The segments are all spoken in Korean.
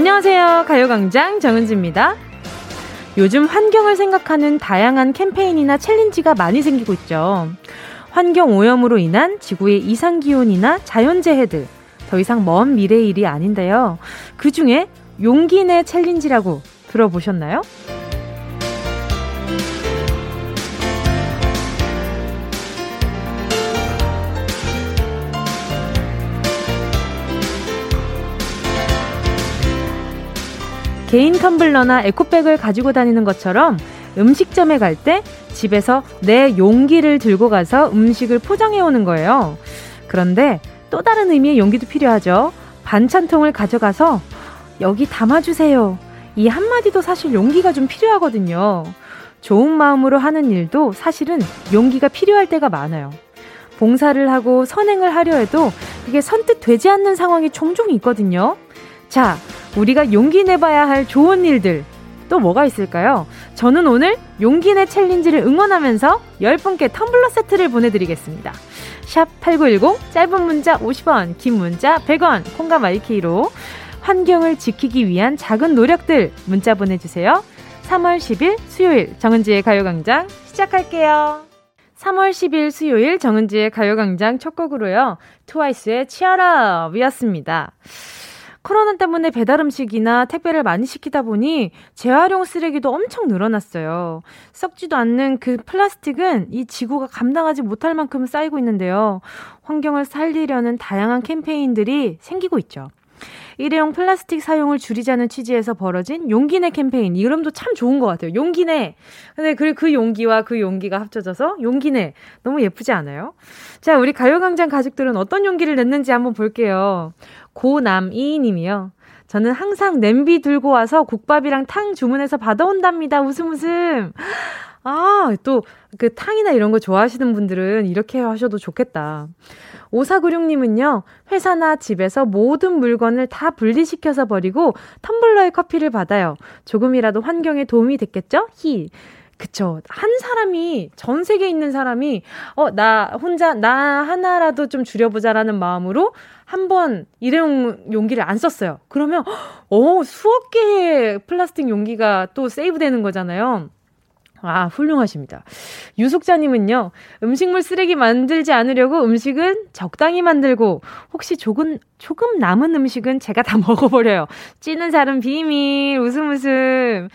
안녕하세요. 가요광장 정은지입니다. 요즘 환경을 생각하는 다양한 캠페인이나 챌린지가 많이 생기고 있죠. 환경 오염으로 인한 지구의 이상 기온이나 자연재해 등더 이상 먼 미래의 일이 아닌데요. 그 중에 용기 내 챌린지라고 들어보셨나요? 개인 텀블러나 에코백을 가지고 다니는 것처럼 음식점에 갈 때 집에서 내 용기를 들고 가서 음식을 포장해 오는 거예요. 그런데 또 다른 의미의 용기도 필요하죠. 반찬통을 가져가서 여기 담아주세요. 이 한마디도 사실 용기가 좀 필요하거든요. 좋은 마음으로 하는 일도 사실은 용기가 필요할 때가 많아요. 봉사를 하고 선행을 하려 해도 그게 선뜻 되지 않는 상황이 종종 있거든요. 자, 우리가 용기 내봐야 할 좋은 일들 또 뭐가 있을까요? 저는 오늘 용기 내 챌린지를 응원하면서 10분께 텀블러 세트를 보내드리겠습니다. 샵 8910 짧은 문자 50원 긴 문자 100원 콩과 마이케이로 환경을 지키기 위한 작은 노력들 문자 보내주세요. 3월 10일 수요일 정은지의 가요광장 시작할게요. 3월 10일 수요일 정은지의 가요광장 첫 곡으로요. 트와이스의 치아라이었습니다. 코로나 때문에 배달 음식이나 택배를 많이 시키다 보니 재활용 쓰레기도 엄청 늘어났어요. 썩지도 않는 그 플라스틱은 이 지구가 감당하지 못할 만큼 쌓이고 있는데요. 환경을 살리려는 다양한 캠페인들이 생기고 있죠. 일회용 플라스틱 사용을 줄이자는 취지에서 벌어진 용기내 캠페인. 이름도 참 좋은 것 같아요. 용기내. 근데 그, 그 용기와 그 용기가 합쳐져서 용기내. 너무 예쁘지 않아요? 자, 우리 가요광장 가족들은 어떤 용기를 냈는지 한번 볼게요. 고남이 님이요. 저는 항상 냄비 들고 와서 국밥이랑 탕 주문해서 받아온답니다. 웃음 웃음. 아, 또 그 탕이나 이런 거 좋아하시는 분들은 이렇게 하셔도 좋겠다. 5496님은요, 회사나 집에서 모든 물건을 다 분리시켜서 버리고 텀블러에 커피를 받아요. 조금이라도 환경에 도움이 됐겠죠? 히. 그쵸. 한 사람이, 전 세계에 있는 사람이, 어, 나 혼자, 나 하나라도 좀 줄여보자라는 마음으로 한 번 일회용 용기를 안 썼어요. 그러면, 어, 수억 개의 플라스틱 용기가 또 세이브 되는 거잖아요. 아, 훌륭하십니다. 유숙자님은요, 음식물 쓰레기 만들지 않으려고 음식은 적당히 만들고, 혹시 조금, 조금 남은 음식은 제가 다 먹어버려요. 찌는 살은 비밀, 웃음 웃음.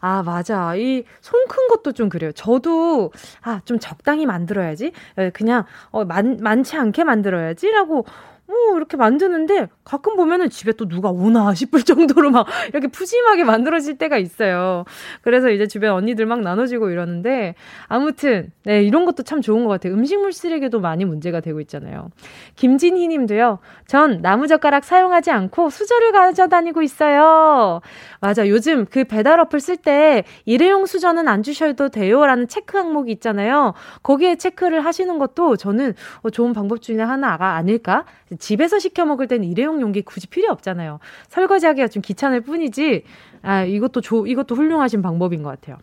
아, 맞아. 이 손 큰 것도 좀 그래요. 저도, 아, 좀 적당히 만들어야지. 그냥, 어, 많, 많지 않게 만들어야지라고 뭐 이렇게 만드는데 가끔 보면은 집에 또 누가 오나 싶을 정도로 막 이렇게 푸짐하게 만들어질 때가 있어요. 그래서 이제 주변 언니들 막 나눠지고 이러는데 아무튼 네 이런 것도 참 좋은 것 같아요. 음식물 쓰레기도 많이 문제가 되고 있잖아요. 김진희 님도요. 전 나무젓가락 사용하지 않고 수저를 가져다니고 있어요. 맞아. 요즘 그 배달 어플 쓸 때 일회용 수저는 안 주셔도 돼요라는 체크 항목이 있잖아요. 거기에 체크를 하시는 것도 저는 어, 좋은 방법 중에 하나가 아닐까? 집에서 시켜 먹을 때는 일회용 용기 굳이 필요 없잖아요. 설거지하기가 좀 귀찮을 뿐이지, 아, 이것도 조, 이것도 훌륭하신 방법인 것 같아요.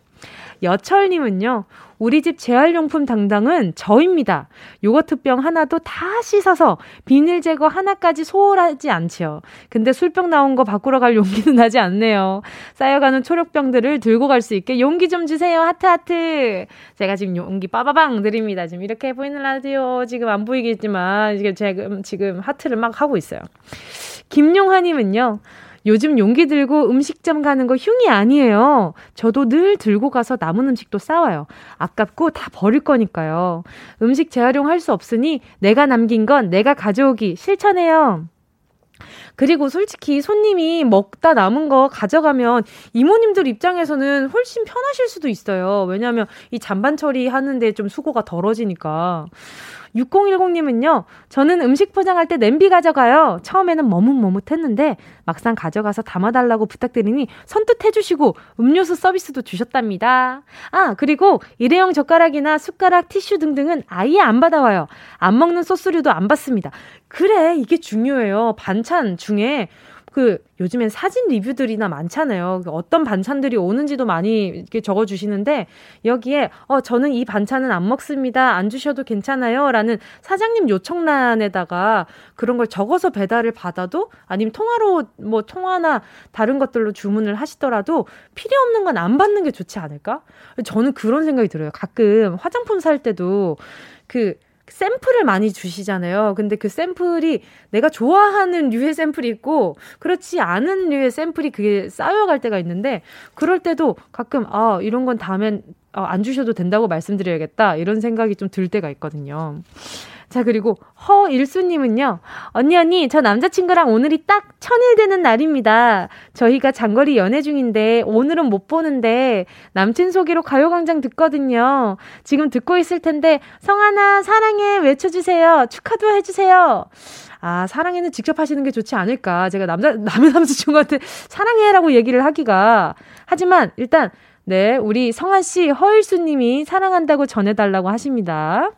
여철님은요, 우리 집 재활용품 당당은 저입니다. 요거트병 하나도 다 씻어서 비닐 제거 하나까지 소홀하지 않지요. 근데 술병 나온 거 바꾸러 갈 용기는 나지 않네요. 쌓여가는 초록병들을 들고 갈 수 있게 용기 좀 주세요. 하트, 하트. 제가 지금 용기 빠바방 드립니다. 지금 이렇게 보이는 라디오 지금 안 보이겠지만, 지금, 지금 하트를 막 하고 있어요. 김용하님은요, 요즘 용기 들고 음식점 가는 거 흉이 아니에요. 저도 늘 들고 가서 남은 음식도 싸와요. 아깝고 다 버릴 거니까요. 음식 재활용할 수 없으니 내가 남긴 건 내가 가져오기 실천해요. 그리고 솔직히 손님이 먹다 남은 거 가져가면 이모님들 입장에서는 훨씬 편하실 수도 있어요. 왜냐하면 이 잔반 처리하는데 좀 수고가 덜어지니까. 6010님은요, 저는 음식 포장할 때 냄비 가져가요. 처음에는 머뭇머뭇했는데, 막상 가져가서 담아달라고 부탁드리니 선뜻 해주시고, 음료수 서비스도 주셨답니다. 아, 그리고 일회용 젓가락이나 숟가락, 티슈 등등은 아예 안 받아와요. 안 먹는 소스류도 안 받습니다. 그래, 이게 중요해요. 반찬 중에 그 요즘엔 사진 리뷰들이나 많잖아요. 그 어떤 반찬들이 오는지도 많이 이렇게 적어 주시는데 여기에 어 저는 이 반찬은 안 먹습니다. 안 주셔도 괜찮아요라는 사장님 요청란에다가 그런 걸 적어서 배달을 받아도 아니면 통화로 뭐 통화나 다른 것들로 주문을 하시더라도 필요 없는 건 안 받는 게 좋지 않을까? 저는 그런 생각이 들어요. 가끔 화장품 살 때도 그 샘플을 많이 주시잖아요. 근데 그 샘플이 내가 좋아하는 류의 샘플이 있고 그렇지 않은 류의 샘플이 그게 쌓여갈 때가 있는데 그럴 때도 가끔 아 이런 건 다음엔 어, 안 주셔도 된다고 말씀드려야겠다 이런 생각이 좀 들 때가 있거든요. 자, 그리고 허일수님은요, 언니, 언니, 저 남자친구랑 오늘이 딱 천일 되는 날입니다. 저희가 장거리 연애 중인데, 오늘은 못 보는데, 남친 소개로 가요광장 듣거든요. 지금 듣고 있을 텐데, 성하나, 사랑해, 외쳐주세요. 축하도 해주세요. 아, 사랑해는 직접 하시는 게 좋지 않을까. 제가 남자, 남의 남자친구한테 사랑해라고 얘기를 하기가. 하지만, 일단, 네, 우리 성한 씨, 허일수 님이 사랑한다고 전해달라고 하십니다.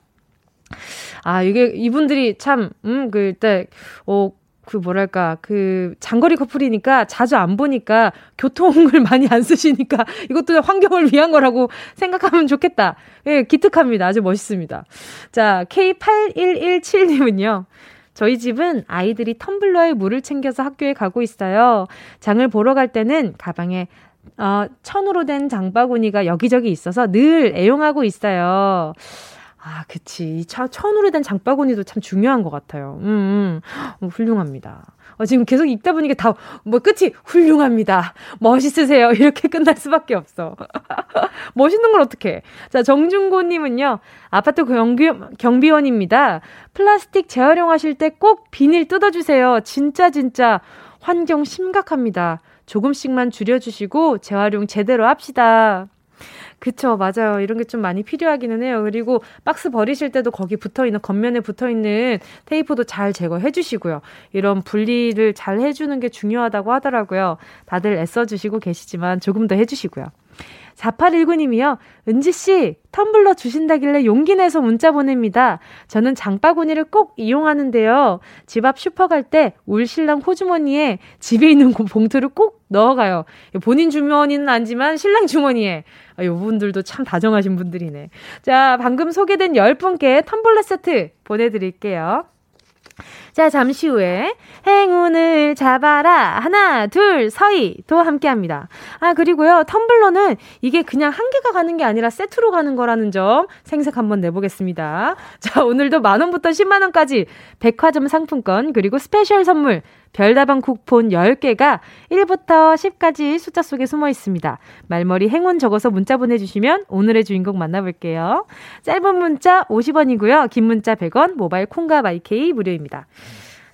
아, 이게 이분들이 참, 음, 그, 일단, 어, 그 뭐랄까 그 장거리 커플이니까 자주 안 보니까 교통을 많이 안 쓰시니까 이것도 환경을 위한 거라고 생각하면 좋겠다. 예, 기특합니다. 아주 멋있습니다. 자, K8117님은요. 저희 집은 아이들이 텀블러에 물을 챙겨서 학교에 가고 있어요. 장을 보러 갈 때는 가방에 어, 천으로 된 장바구니가 여기저기 있어서 늘 애용하고 있어요. 아, 그치. 이 차, 천으로 된 장바구니도 참 중요한 것 같아요. 음, 음. 어, 훌륭합니다. 어, 지금 계속 읽다 보니까 다, 뭐, 끝이 훌륭합니다. 멋있으세요. 이렇게 끝날 수밖에 없어. 멋있는 걸 어떡해. 자, 정중고님은요, 아파트 경비, 경비원입니다. 플라스틱 재활용하실 때 꼭 비닐 뜯어주세요. 진짜, 진짜. 환경 심각합니다. 조금씩만 줄여주시고 재활용 제대로 합시다. 그쵸, 맞아요. 이런 게 좀 많이 필요하기는 해요. 그리고 박스 버리실 때도 거기 붙어 있는, 겉면에 붙어 있는 테이프도 잘 제거해 주시고요. 이런 분리를 잘 해주는 게 중요하다고 하더라고요. 다들 애써 주시고 계시지만 조금 더 해주시고요. 4819님이요. 은지씨, 텀블러 주신다길래 용기 내서 문자 보냅니다. 저는 장바구니를 꼭 이용하는데요. 집 앞 슈퍼 갈 때 울 신랑 호주머니에 집에 있는 봉투를 꼭 넣어가요. 본인 주머니는 아니지만 신랑 주머니에. 아, 요 분들도 참 다정하신 분들이네. 자, 방금 소개된 10분께 텀블러 세트 보내드릴게요. 자, 잠시 후에 행운을 잡아라. 하나, 둘, 서희 도 함께 합니다. 아, 그리고요. 텀블러는 이게 그냥 한 개가 가는 게 아니라 세트로 가는 거라는 점 생색 한번 내보겠습니다. 자, 오늘도 만 원부터 10만 원까지 백화점 상품권 그리고 스페셜 선물 별다방 쿠폰 10개가 1부터 10까지 숫자 속에 숨어 있습니다. 말머리 행운 적어서 문자 보내주시면 오늘의 주인공 만나볼게요. 짧은 문자 50원이고요. 긴 문자 100원, 모바일 콩과 마이케이 무료입니다.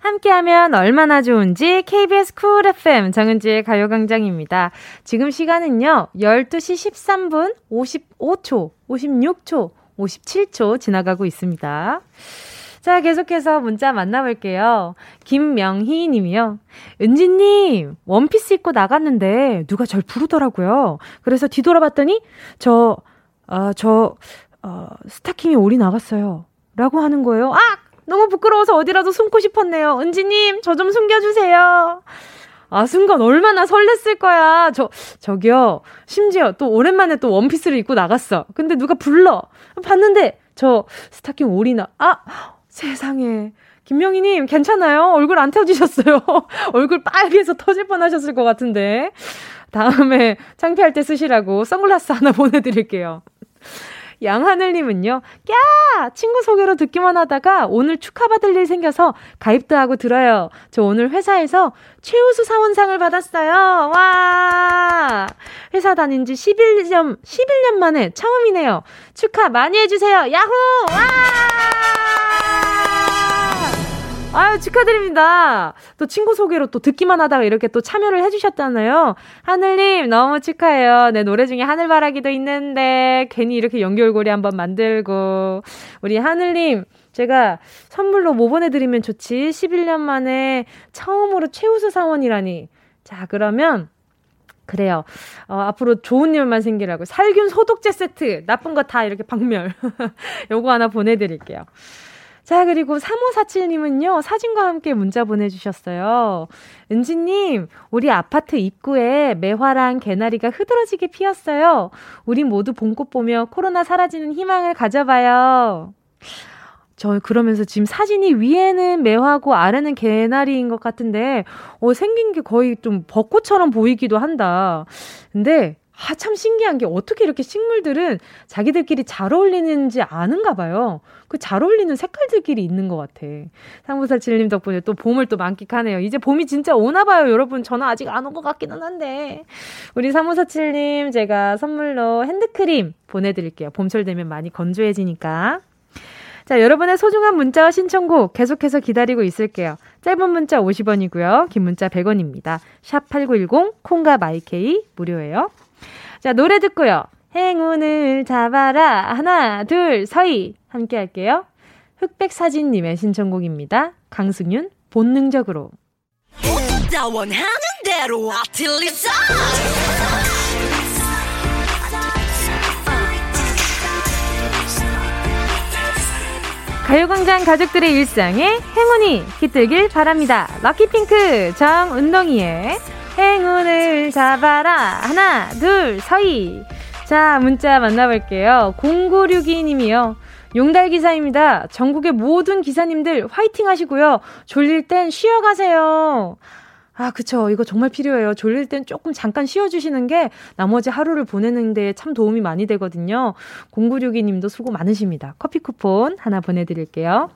함께하면 얼마나 좋은지 KBS 쿨 FM 정은지의 가요광장입니다. 지금 시간은요 12시 13분 55초, 56초, 57초 지나가고 있습니다. 자, 계속해서 문자 만나볼게요. 김명희 님이요. 은지님, 원피스 입고 나갔는데 누가 절 부르더라고요. 그래서 뒤돌아봤더니 저, 아, 저, 어, 스타킹이 올이 나갔어요. 라고 하는 거예요. 아! 너무 부끄러워서 어디라도 숨고 싶었네요. 은지님, 저 좀 숨겨주세요. 아, 순간 얼마나 설렜을 거야. 저, 저기요. 심지어 또 오랜만에 또 원피스를 입고 나갔어. 근데 누가 불러. 봤는데, 저 스타킹 올이 나, 아! 세상에. 김명희님, 괜찮아요? 얼굴 안 태워주셨어요. 얼굴 빨개서 터질 뻔 하셨을 것 같은데. 다음에 창피할 때 쓰시라고 선글라스 하나 보내드릴게요. 양하늘님은요, 꺄! 친구 소개로 듣기만 하다가 오늘 축하받을 일 생겨서 가입도 하고 들어요. 저 오늘 회사에서 최우수 사원상을 받았어요. 와! 회사 다닌 지 11년, 11년 만에 처음이네요. 축하 많이 해주세요. 야호! 와! 아유, 축하드립니다. 또 친구 소개로 또 듣기만 하다가 이렇게 또 참여를 해주셨잖아요. 하늘님, 너무 축하해요. 내 노래 중에 하늘바라기도 있는데, 괜히 이렇게 연결고리 한번 만들고. 우리 하늘님, 제가 선물로 뭐 보내드리면 좋지? 11년 만에 처음으로 최우수 사원이라니. 자, 그러면, 그래요. 어, 앞으로 좋은 일만 생기라고. 살균 소독제 세트, 나쁜 거 다 이렇게 박멸. 요거 하나 보내드릴게요. 자, 그리고 3547님은요, 사진과 함께 문자 보내주셨어요. 은지님, 우리 아파트 입구에 매화랑 개나리가 흐드러지게 피었어요. 우리 모두 봄꽃 보며 코로나 사라지는 희망을 가져봐요. 저 그러면서 지금 사진이 위에는 매화고 아래는 개나리인 것 같은데, 어, 생긴 게 거의 좀 벚꽃처럼 보이기도 한다. 근데 아, 참 신기한 게 어떻게 이렇게 식물들은 자기들끼리 잘 어울리는지 아는가 봐요. 그 잘 어울리는 색깔들끼리 있는 것 같아. 상부사칠님 덕분에 또 봄을 또 만끽하네요. 이제 봄이 진짜 오나 봐요, 여러분. 저는 아직 안 온 것 같기는 한데. 우리 상무사칠님 제가 선물로 핸드크림 보내드릴게요. 봄철 되면 많이 건조해지니까. 자, 여러분의 소중한 문자와 신청곡 계속해서 기다리고 있을게요. 짧은 문자 50원이고요. 긴 문자 100원입니다. 샵 8910, 콩과 마이케이 무료예요. 자, 노래 듣고요. 행운을 잡아라. 하나, 둘, 서희. 함께 할게요. 흑백사진님의 신청곡입니다. 강승윤, 본능적으로. 가요광장 가족들의 일상에 행운이 깃들길 바랍니다. 럭키핑크 정은동이의 행운을 잡아라. 하나, 둘, 서희. 자, 문자 만나볼게요. 0962님이요. 용달 기사입니다. 전국의 모든 기사님들 화이팅 하시고요. 졸릴 땐 쉬어가세요. 아, 그쵸. 이거 정말 필요해요. 졸릴 땐 조금 잠깐 쉬어주시는 게 나머지 하루를 보내는데 참 도움이 많이 되거든요. 0962 님도 수고 많으십니다. 커피 쿠폰 하나 보내드릴게요.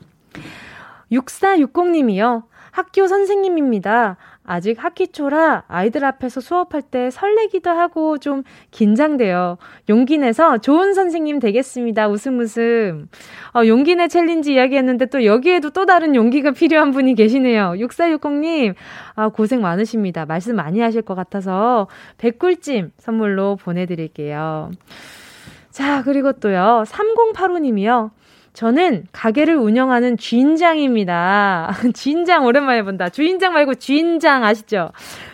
6460 님이요. 학교 선생님입니다. 아직 학기 초라 아이들 앞에서 수업할 때 설레기도 하고 좀 긴장돼요. 용기 내서 좋은 선생님 되겠습니다. 웃음 웃음. 어, 용기 내 챌린지 이야기 했는데 또 여기에도 또 다른 용기가 필요한 분이 계시네요. 6460님, 아, 고생 많으십니다. 말씀 많이 하실 것 같아서 백꿀찜 선물로 보내드릴게요. 자, 그리고 또요. 3085님이요. 저는 가게를 운영하는 주인장입니다. 주인장 오랜만에 본다. 주인장 말고 주인장 아시죠?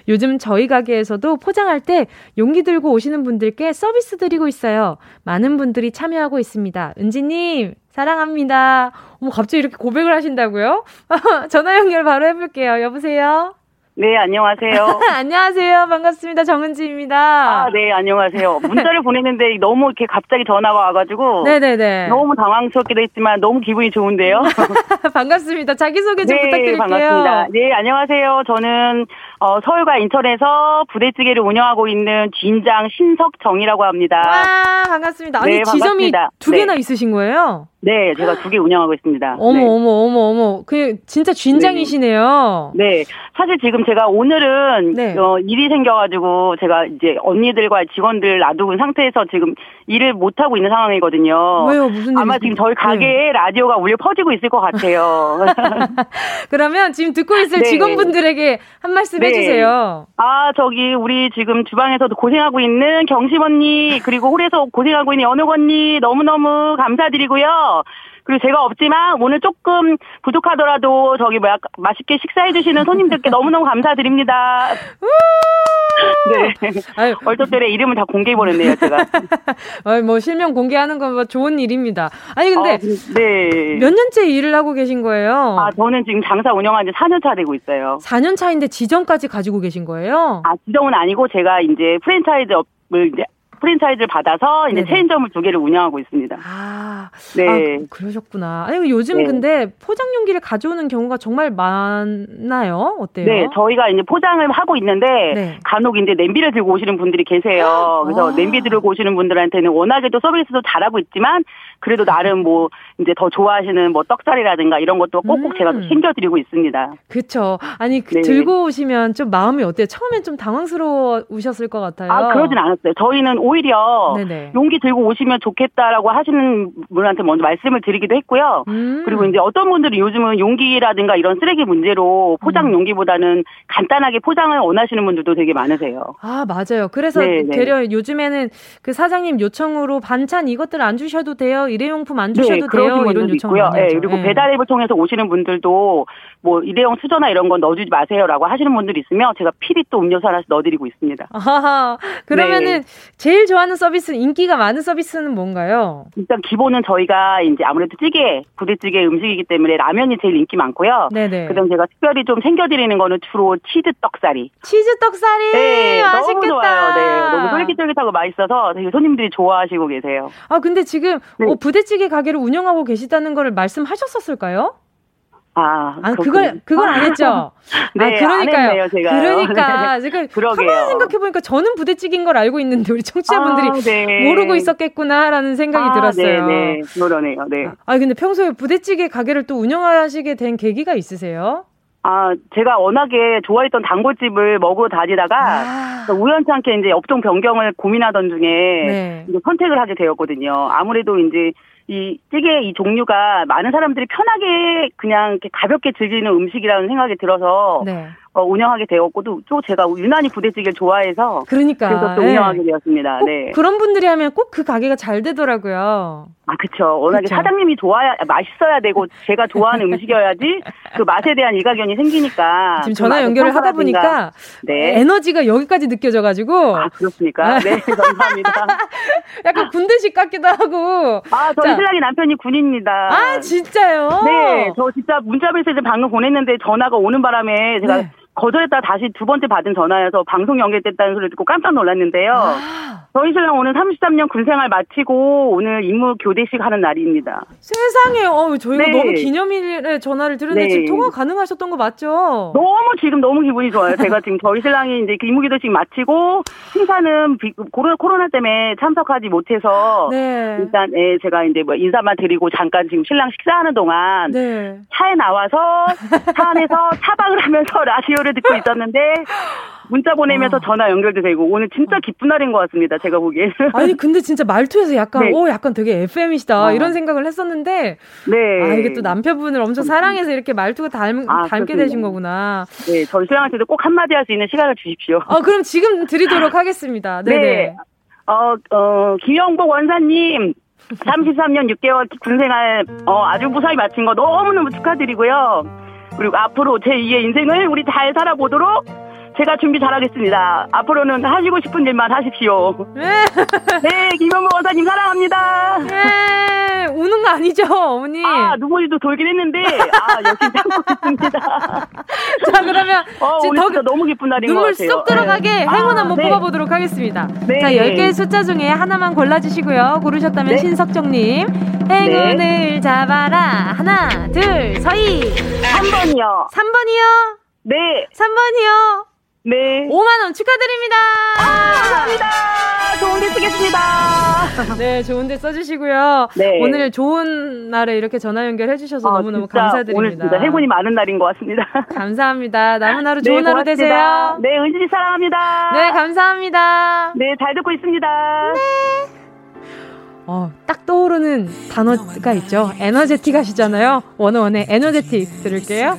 요즘 저희 가게에서도 포장할 때 용기 들고 오시는 분들께 서비스 드리고 있어요. 많은 분들이 참여하고 있습니다. 은지님, 사랑합니다. 어머, 갑자기 이렇게 고백을 하신다고요? 전화 연결 바로 해볼게요. 여보세요? 네, 안녕하세요. 안녕하세요. 반갑습니다. 정은지입니다. 아, 네, 안녕하세요. 문자를 보냈는데 너무 이렇게 갑자기 전화가 와가지고. 네네네. 너무 당황스럽기도 했지만 너무 기분이 좋은데요. 반갑습니다. 자기소개 좀 네, 부탁드릴게요. 반갑습니다. 네, 안녕하세요. 저는 어, 서울과 인천에서 부대찌개를 운영하고 있는 진장 신석정이라고 합니다. 와, 반갑습니다. 아니, 네, 지점이 반갑습니다. 두 개나 네. 있으신 거예요? 네, 제가 두 개 운영하고 있습니다. 어머, 네. 어머, 어머, 어머. 그, 진짜 진장이시네요. 네. 사실 지금 제가 오늘은, 네. 어, 일이 생겨가지고, 제가 이제 언니들과 직원들 놔두고 상태에서 지금 일을 못하고 있는 상황이거든요. 왜요? 무슨 아마 지금 저희 가게에 네. 라디오가 울려 퍼지고 있을 것 같아요. 그러면 지금 듣고 있을 네. 직원분들에게 한 말씀 네. 해주세요. 아, 저기, 우리 지금 주방에서도 고생하고 있는 경심 언니, 그리고 홀에서 고생하고 있는 연옥 언니, 너무너무 감사드리고요. 그리고 제가 없지만 오늘 조금 부족하더라도 저기 뭐야 맛있게 식사해 주시는 손님들께 너무너무 감사드립니다. 네. 아유. 얼떨결에 이름을 다 공개해 버렸네요, 제가. 아, 뭐 실명 공개하는 건 뭐 좋은 일입니다. 아니 근데 어, 네. 몇 년째 일을 하고 계신 거예요? 아, 저는 지금 장사 운영한 지 4년 차 되고 있어요. 4년 차인데 지점까지 가지고 계신 거예요? 아, 지점은 아니고 제가 이제 프랜차이즈 업을 이제 프랜차이즈를 받아서 이제 네네. 체인점을 두 개를 운영하고 있습니다. 아, 네. 아, 그러셨구나. 아니, 요즘 네. 근데 포장 용기를 가져오는 경우가 정말 많나요? 어때요? 네, 저희가 이제 포장을 하고 있는데 네. 간혹 이제 냄비를 들고 오시는 분들이 계세요. 그래서 아. 냄비 들고 오시는 분들한테는 워낙에도 서비스도 잘하고 있지만 그래도 나름 뭐 이제 더 좋아하시는 뭐 떡살이라든가 이런 것도 꼭꼭 음. 제가 챙겨드리고 있습니다. 그렇죠. 아니 그 네. 들고 오시면 좀 마음이 어때요? 처음엔 좀 당황스러우셨을 것 같아요. 아 그러진 않았어요. 저희는 오히려 네네. 용기 들고 오시면 좋겠다라고 하시는 분한테 먼저 말씀을 드리기도 했고요. 음. 그리고 이제 어떤 분들은 요즘은 용기라든가 이런 쓰레기 문제로 포장 음. 용기보다는 간단하게 포장을 원하시는 분들도 되게 많으세요. 아 맞아요. 그래서 네네. 되려 요즘에는 그 사장님 요청으로 반찬 이것들 안 주셔도 돼요. 일회용품 안 네, 주셔도 네, 돼요. 이런 요청 있고요. 네, 그리고 네. 배달 앱을 통해서 오시는 분들도 뭐 일회용 수저나 이런 건 넣어주지 마세요라고 하시는 분들이 있으면 제가 필히 또 음료수 하나씩 넣어드리고 있습니다. 아하, 그러면은 네. 제일 좋아하는 서비스, 인기가 많은 서비스는 뭔가요? 일단 기본은 저희가 이제 아무래도 찌개, 부대찌개 음식이기 때문에 라면이 제일 인기 많고요. 네네. 그다음 제가 특별히 좀 챙겨드리는 거는 주로 치즈 떡사리. 치즈 떡사리. 네, 맛있겠다. 너무 좋아요. 네, 너무 쫄깃쫄깃하고 맛있어서 되게 손님들이 좋아하시고 계세요. 아 근데 지금 네. 어, 부대찌개 가게를 운영하고 계시다는 거를 말씀하셨었을까요? 아, 아 그걸 그걸 안 했죠. 네, 아, 그러니까요. 했네요, 그러니까 네. 지금 가만 생각해 보니까 저는 부대찌개인 걸 알고 있는데 우리 청취자분들이 아, 네. 모르고 있었겠구나라는 생각이 아, 들었어요. 네, 네. 그러네요. 네. 아, 근데 평소에 부대찌개 가게를 또 운영하시게 된 계기가 있으세요? 아, 제가 워낙에 좋아했던 단골집을 먹어 다니다가 아. 우연치 않게 이제 업종 변경을 고민하던 중에 네. 이제 선택을 하게 되었거든요. 아무래도 이제 이 찌개 이 종류가 많은 사람들이 편하게 그냥 이렇게 가볍게 즐기는 음식이라는 생각이 들어서 네. 어, 운영하게 되었고 또, 또 제가 유난히 부대찌개를 좋아해서 그러니까 그래서 또 운영하게 네. 되었습니다. 네. 그런 분들이 하면 꼭 그 가게가 잘 되더라고요. 아, 그쵸. 워낙에 그쵸. 사장님이 좋아야, 맛있어야 되고, 제가 좋아하는 음식이어야지, 그 맛에 대한 일가견이 생기니까. 지금 전화 연결을 하다 보니까, 네. 에너지가 여기까지 느껴져가지고. 아, 그렇습니까? 네, 감사합니다. 약간 군대식 같기도 하고. 아, 저희 신랑이 남편이 군인입니다. 아, 진짜요? 네, 저 진짜 문자 메시지 방금 보냈는데 전화가 오는 바람에 제가 네. 거절했다 다시 두 번째 받은 전화여서 방송 연결됐다는 소리 듣고 깜짝 놀랐는데요. 아. 저희 신랑 오늘 33년 군생활 마치고 오늘 임무 교대식 하는 날입니다. 세상에, 어, 저희가 네. 너무 기념일에 전화를 들었는데 네. 지금 통화 가능하셨던 거 맞죠? 너무 지금 너무 기분이 좋아요. 제가 지금 저희 신랑이 이제 임무 교대식 마치고 행사는 코로나 때문에 참석하지 못해서 네. 일단 예, 제가 이제 뭐 인사만 드리고 잠깐 지금 신랑 식사하는 동안 네. 차에 나와서 차 안에서 차박을 하면서 라디오를 듣고 있었는데 문자 보내면서 어. 전화 연결도 되고 오늘 진짜 어. 기쁜 날인 것 같습니다. 제가 보기에는. 아니 근데 진짜 말투에서 약간 네. 오 약간 되게 FM이시다 어. 이런 생각을 했었는데 네. 아 이게 또 남편분을 엄청 사랑해서 이렇게 말투가 닮, 아, 닮게 그렇습니다. 되신 거구나. 네, 전 신랑한테도 꼭 한마디 할 수 있는 시간을 주십시오. 어 그럼 지금 드리도록 하겠습니다. 네네. 네. 어, 어, 김영복 원사님, 33년 6개월 군생활, 어, 아주 무사히 마친 거 너무너무 축하드리고요. 그리고 앞으로 제 2의 인생을 우리 잘 살아보도록 제가 준비 잘하겠습니다. 앞으로는 하시고 싶은 일만 하십시오. 네, 네 김영모 원사님 사랑합니다. 네, 우는 거 아니죠, 어머니? 아, 눈물이도 돌긴 했는데, 아, 역시 참고 있습니다. 자, 그러면 어, 오늘 더, 진짜 너무 기쁜 날인 것 같아요. 눈물 쏙 들어가게 네. 행운 한번 아, 네. 뽑아보도록 하겠습니다. 네. 자, 10개의 숫자 중에 하나만 골라주시고요. 고르셨다면 네. 신석정님, 행운을 네. 잡아라. 하나, 둘, 서희. 3번이요. 3번이요? 네. 3번이요? 네. 5만원 축하드립니다. 아, 감사합니다. 좋은 데 쓰겠습니다. 네, 좋은 데 써주시고요. 네. 오늘 좋은 날에 이렇게 전화 연결해주셔서 아, 너무너무 감사드립니다. 오늘 진짜 행운이 많은 날인 것 같습니다. 감사합니다. 남은 하루 좋은 네, 하루 되세요. 네, 은진이 사랑합니다. 네, 감사합니다. 네, 잘 듣고 있습니다. 네. 어, 딱 떠오르는 단어가 있죠. 에너제틱 하시잖아요. 원어원의 에너제틱 들을게요.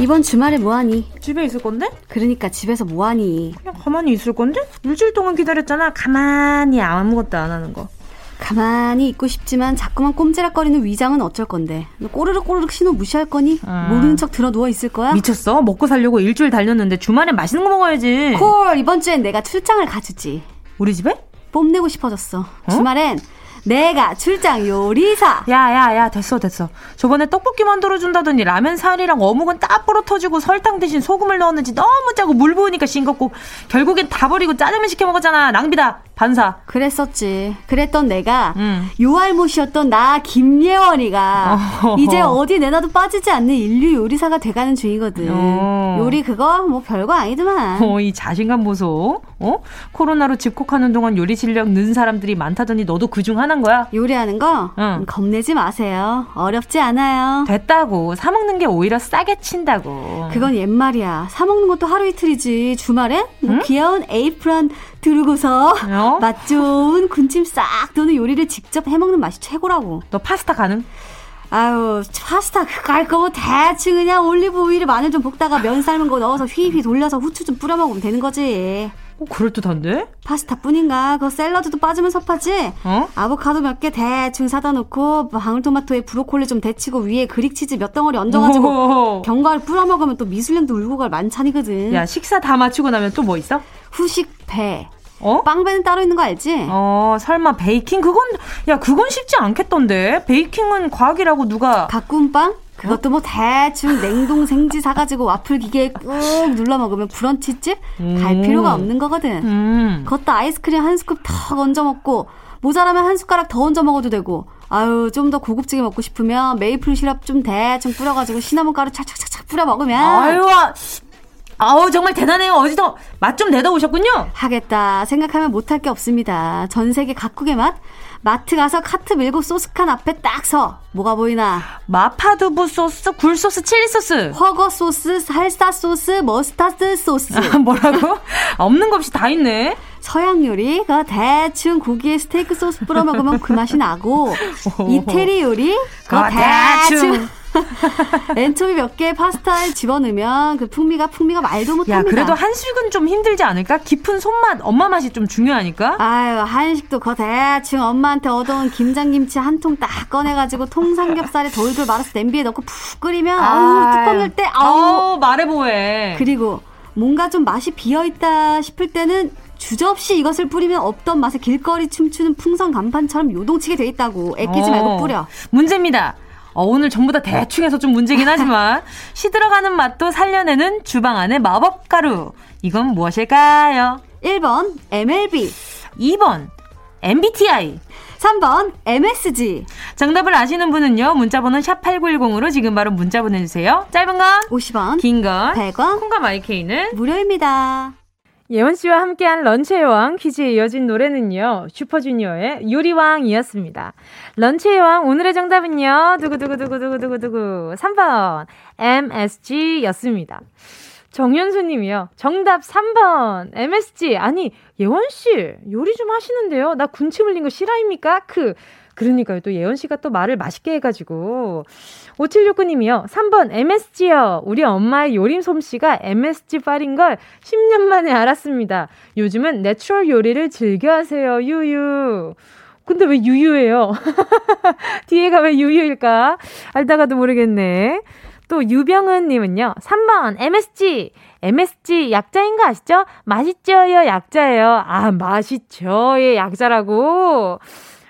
이번 주말에 뭐하니? 집에 있을 건데? 그러니까 집에서 뭐하니? 그냥 가만히 있을 건데? 일주일 동안 기다렸잖아. 가만히 아무것도 안 하는 거. 가만히 있고 싶지만 자꾸만 꼼지락거리는 위장은 어쩔 건데? 너 꼬르륵 꼬르륵 신호 무시할 거니? 음. 모르는 척 들어 누워 있을 거야? 미쳤어? 먹고 살려고 일주일 달렸는데 주말엔 맛있는 거 먹어야지. 콜 이번 주엔 내가 출장을 가주지. 우리 집에? 뽐내고 싶어졌어. 어? 주말엔 내가 출장 요리사. 야야야 됐어 됐어. 저번에 떡볶이 만들어 준다더니 라면 살이랑 어묵은 딱 부러터지고 설탕 대신 소금을 넣었는지 너무 짜고 물 부으니까 싱겁고 결국엔 다 버리고 짜장면 시켜 먹었잖아. 낭비다. 반사. 그랬었지. 그랬던 내가 음. 요알못이었던 나 김예원이가 어. 이제 어디 내놔도 빠지지 않는 인류 요리사가 돼가는 중이거든. 어. 요리 그거 뭐 별거 아니더만. 어, 이 자신감 보소. 어? 코로나로 집콕하는 동안 요리 실력 는 사람들이 많다더니 너도 그중 하나인 거야? 요리하는 거? 응. 겁내지 마세요. 어렵지 않아요. 됐다고. 사먹는 게 오히려 싸게 친다고. 그건 옛말이야. 사먹는 것도 하루 이틀이지. 주말에 뭐 응? 귀여운 에이프런 두르고서 어? 맛 좋은 군침 싹 도는 요리를 직접 해먹는 맛이 최고라고. 너 파스타 가능? 아유, 파스타 그까이 거 뭐 대충 그냥 올리브 오일에 마늘 좀 볶다가 면 삶은 거 넣어서 휘휘 돌려서 후추 좀 뿌려 먹으면 되는 거지. 어, 그럴듯한데? 파스타뿐인가? 그 샐러드도 빠지면 섭하지? 어? 아보카도 몇 개 대충 사다 놓고 방울토마토에 브로콜리 좀 데치고 위에 그릭 치즈 몇 덩어리 얹어가지고 견과를 뿌려 먹으면 또 미슐랭도 울고 갈 만찬이거든. 야 식사 다 마치고 나면 또 뭐 있어? 후식 배. 어? 빵배는 따로 있는 거 알지? 어, 설마 베이킹? 그건, 야, 그건 쉽지 않겠던데? 베이킹은 과학이라고 누가. 갓 구운 빵? 그것도 뭐 대충 냉동 생지 사가지고 와플 기계에 꾹 눌러 먹으면 브런치집 음. 갈 필요가 없는 거거든. 음. 그것도 아이스크림 한 스쿱 더 얹어 먹고 모자라면 한 숟가락 더 얹어 먹어도 되고. 아유 좀 더 고급지게 먹고 싶으면 메이플 시럽 좀 대충 뿌려가지고 시나몬 가루 착착착착 뿌려 먹으면. 아유 아우 정말 대단해요. 어디서 맛 좀 내다 오셨군요. 하겠다 생각하면 못할 게 없습니다. 전 세계 각국의 맛. 마트 가서 카트 밀고 소스칸 앞에 딱 서. 뭐가 보이나? 마파두부 소스, 굴소스, 칠리 소스. 훠궈 소스, 살사 소스, 머스타드 소스. 아, 뭐라고? 없는 거 없이 다 있네. 서양 요리, 그 대충 고기에 스테이크 소스 뿌려 먹으면 그 맛이 나고, 이태리 요리, 그 대충 엔초비 몇 개 파스타에 집어넣으면 그 풍미가 풍미가 말도 못합니다. 야 그래도 한식은 좀 힘들지 않을까? 깊은 손맛 엄마 맛이 좀 중요하니까. 아유 한식도 거 대충 엄마한테 얻어온 김장김치 한 통 딱 꺼내가지고 통삼겹살에 돌돌 말아서 냄비에 넣고 푹 끓이면 아우 뚜껑 열때 아우 말해 보해. 그리고 뭔가 좀 맛이 비어 있다 싶을 때는 주저없이 이것을 뿌리면 없던 맛에 길거리 춤추는 풍선 간판처럼 요동치게 돼 있다고 애끼지 말고 어, 뿌려. 문제입니다. 어, 오늘 전부 다 대충 해서 좀 문제긴 하지만 시들어가는 맛도 살려내는 주방 안의 마법 가루. 이건 무엇일까요? 1번 MLB 2번 MBTI 3번 MSG 정답을 아시는 분은요 문자번호 샵8910으로 지금 바로 문자 보내주세요. 짧은 건 50원 긴 건 100원. 콩과 마이케이는 무료입니다 예원 씨와 함께한 런치의 왕 퀴즈에 이어진 노래는요. 슈퍼주니어의 요리왕이었습니다. 런치의 왕 오늘의 정답은요. 두구두구두구두구두구두구 3번 MSG였습니다. 정현수 님이요. 정답 3번 MSG. 아니 예원 씨 요리 좀 하시는데요. 나 군침 흘린 거 실화입니까? 그 그러니까요. 또 예원 씨가 또 말을 맛있게 해가지고. 5769님이요. 3번 MSG요. 우리 엄마의 요리 솜씨가 MSG 빨인 걸 10년 만에 알았습니다. 요즘은 natural 요리를 즐겨 하세요. 유유. 근데 왜 유유예요? 뒤에가 왜 유유일까? 알다가도 모르겠네. 또 유병은 님은요. 3번 MSG. MSG 약자인 거 아시죠? 맛있죠요 약자예요. 아, 맛있죠의 약자라고.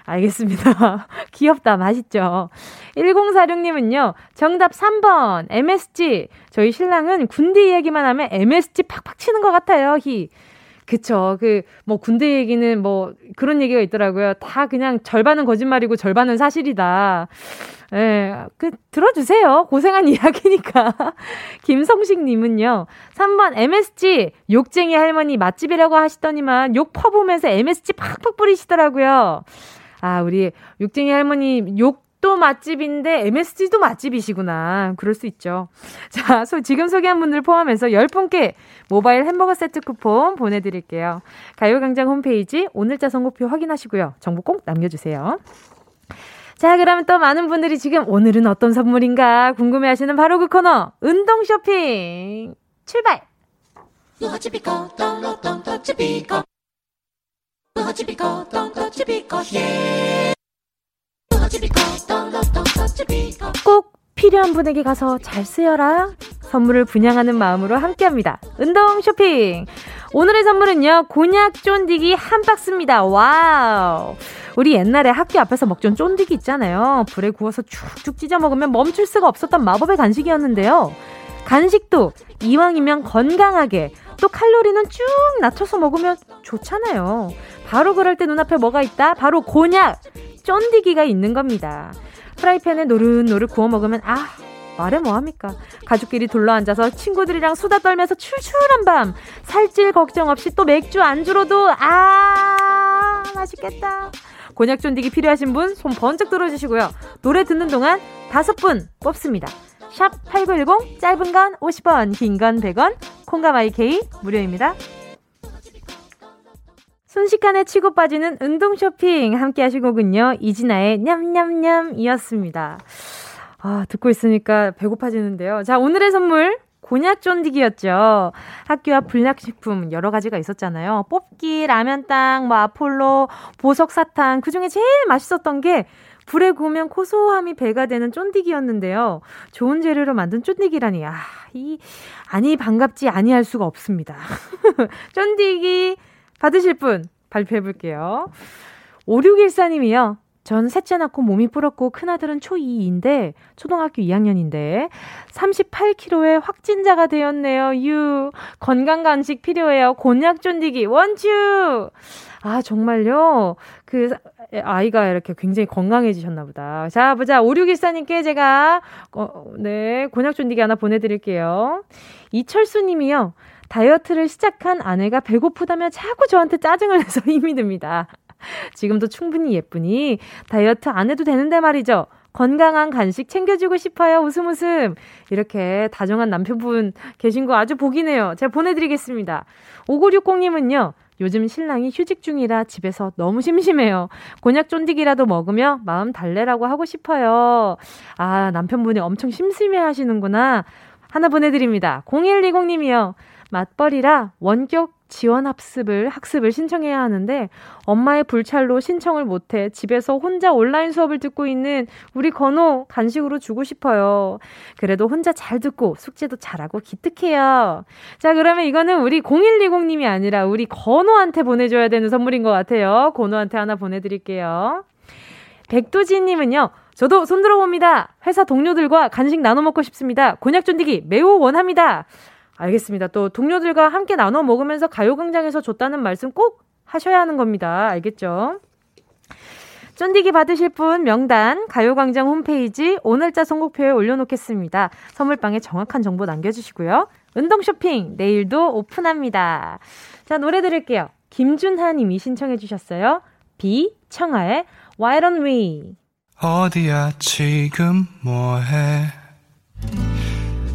알겠습니다. 귀엽다. 맛있죠? 1046님은요, 정답 3번, MSG. 저희 신랑은 군대 얘기만 하면 MSG 팍팍 치는 것 같아요, 히. 그쵸. 그, 뭐, 군대 얘기는 뭐, 그런 얘기가 있더라고요. 다 그냥 절반은 거짓말이고 절반은 사실이다. 예, 그, 들어주세요. 고생한 이야기니까. 김성식님은요, 3번 MSG, 욕쟁이 할머니 맛집이라고 하시더니만 욕 퍼보면서 MSG 팍팍 뿌리시더라고요. 아, 우리 육쟁이 할머니 욕도 맛집인데 MSG도 맛집이시구나. 그럴 수 있죠. 자, 소, 지금 소개한 분들 포함해서 10분께 모바일 햄버거 세트 쿠폰 보내드릴게요. 가요광장 홈페이지 오늘자 선곡표 확인하시고요. 정보 꼭 남겨주세요. 자, 그러면 또 많은 분들이 지금 오늘은 어떤 선물인가 궁금해 하시는 바로 그 코너, 운동 쇼핑! 출발! 꼭 필요한 분에게 가서 잘 쓰여라. 선물을 분양하는 마음으로 함께합니다. 운동 쇼핑. 오늘의 선물은요, 곤약 쫀디기 한 박스입니다. Wow. 우리 옛날에 학교 앞에서 먹던 쫀디기 있잖아요. 불에 구워서 쭉쭉 찢어 먹으면 멈출 수가 없었던 마법의 간식이었는데요. 간식도 이왕이면 건강하게 또 칼로리는 쭉 낮춰서 먹으면 좋잖아요. 바로 그럴 때 눈앞에 뭐가 있다? 바로 곤약, 쫀디기가 있는 겁니다. 프라이팬에 노릇노릇 구워 먹으면 아 말해 뭐합니까? 가족끼리 둘러앉아서 친구들이랑 수다 떨면서 출출한 밤 살찔 걱정 없이 또 맥주 안주로도 아 맛있겠다. 곤약 쫀디기 필요하신 분 손 번쩍 들어주시고요. 노래 듣는 동안 다섯 분 뽑습니다. 샵 8910 짧은 건 50원 긴 건 100원 콩과 마이케이 무료입니다. 순식간에 치고 빠지는 운동 쇼핑 함께 하시고군요. 이진아의 냠냠냠이었습니다. 아, 듣고 있으니까 배고파지는데요. 자, 오늘의 선물. 곤약 쫀디기였죠. 학교 앞 불량식품 여러 가지가 있었잖아요. 뽑기, 라면땅, 뭐 아폴로, 보석 사탕. 그 중에 제일 맛있었던 게 불에 구우면 고소함이 배가 되는 쫀디기였는데요. 좋은 재료로 만든 쫀디기라니, 아, 이, 아니, 반갑지 아니할 수가 없습니다. 쫀디기 받으실 분 발표해 볼게요. 5614님이요. 전 셋째 낳고 몸이 불었고 큰아들은 초2인데 초등학교 2학년인데 38kg의 확진자가 되었네요. 유 건강 간식 필요해요. 곤약 쫀디기 원추. 아 정말요. 그 아이가 이렇게 굉장히 건강해지셨나 보다. 자 보자 5614님께 제가 어, 네 곤약 쫀디기 하나 보내드릴게요. 이철수 님이요. 다이어트를 시작한 아내가 배고프다며 자꾸 저한테 짜증을 내서 힘이 듭니다. 지금도 충분히 예쁘니 다이어트 안 해도 되는데 말이죠. 건강한 간식 챙겨주고 싶어요. 웃음 웃음. 이렇게 다정한 남편분 계신 거 아주 복이네요. 제가 보내드리겠습니다. 5960님은요. 요즘 신랑이 휴직 중이라 집에서 너무 심심해요. 곤약 쫀디기라도 먹으며 마음 달래라고 하고 싶어요. 아, 남편분이 엄청 심심해 하시는구나. 하나 보내드립니다. 0120님이요. 맞벌이라 원격 지원 학습을 학습을 신청해야 하는데 엄마의 불찰로 신청을 못해 집에서 혼자 온라인 수업을 듣고 있는 우리 건호 간식으로 주고 싶어요. 그래도 혼자 잘 듣고 숙제도 잘하고 기특해요. 자 그러면 이거는 우리 0120님이 아니라 우리 건호한테 보내줘야 되는 선물인 것 같아요. 건호한테 하나 보내드릴게요. 백도진님은요. 저도 손 들어 봅니다. 회사 동료들과 간식 나눠 먹고 싶습니다. 곤약 쫀디기 매우 원합니다. 알겠습니다. 또 동료들과 함께 나눠 먹으면서 가요광장에서 줬다는 말씀 꼭 하셔야 하는 겁니다. 알겠죠? 쫀디기 받으실 분 명단 가요광장 홈페이지 오늘자 선곡표에 올려놓겠습니다. 선물방에 정확한 정보 남겨주시고요. 운동 쇼핑 내일도 오픈합니다. 자 노래 들을게요. 김준하 님이 신청해 주셨어요. 비 청하의 Why Don't We 어디야 지금 뭐해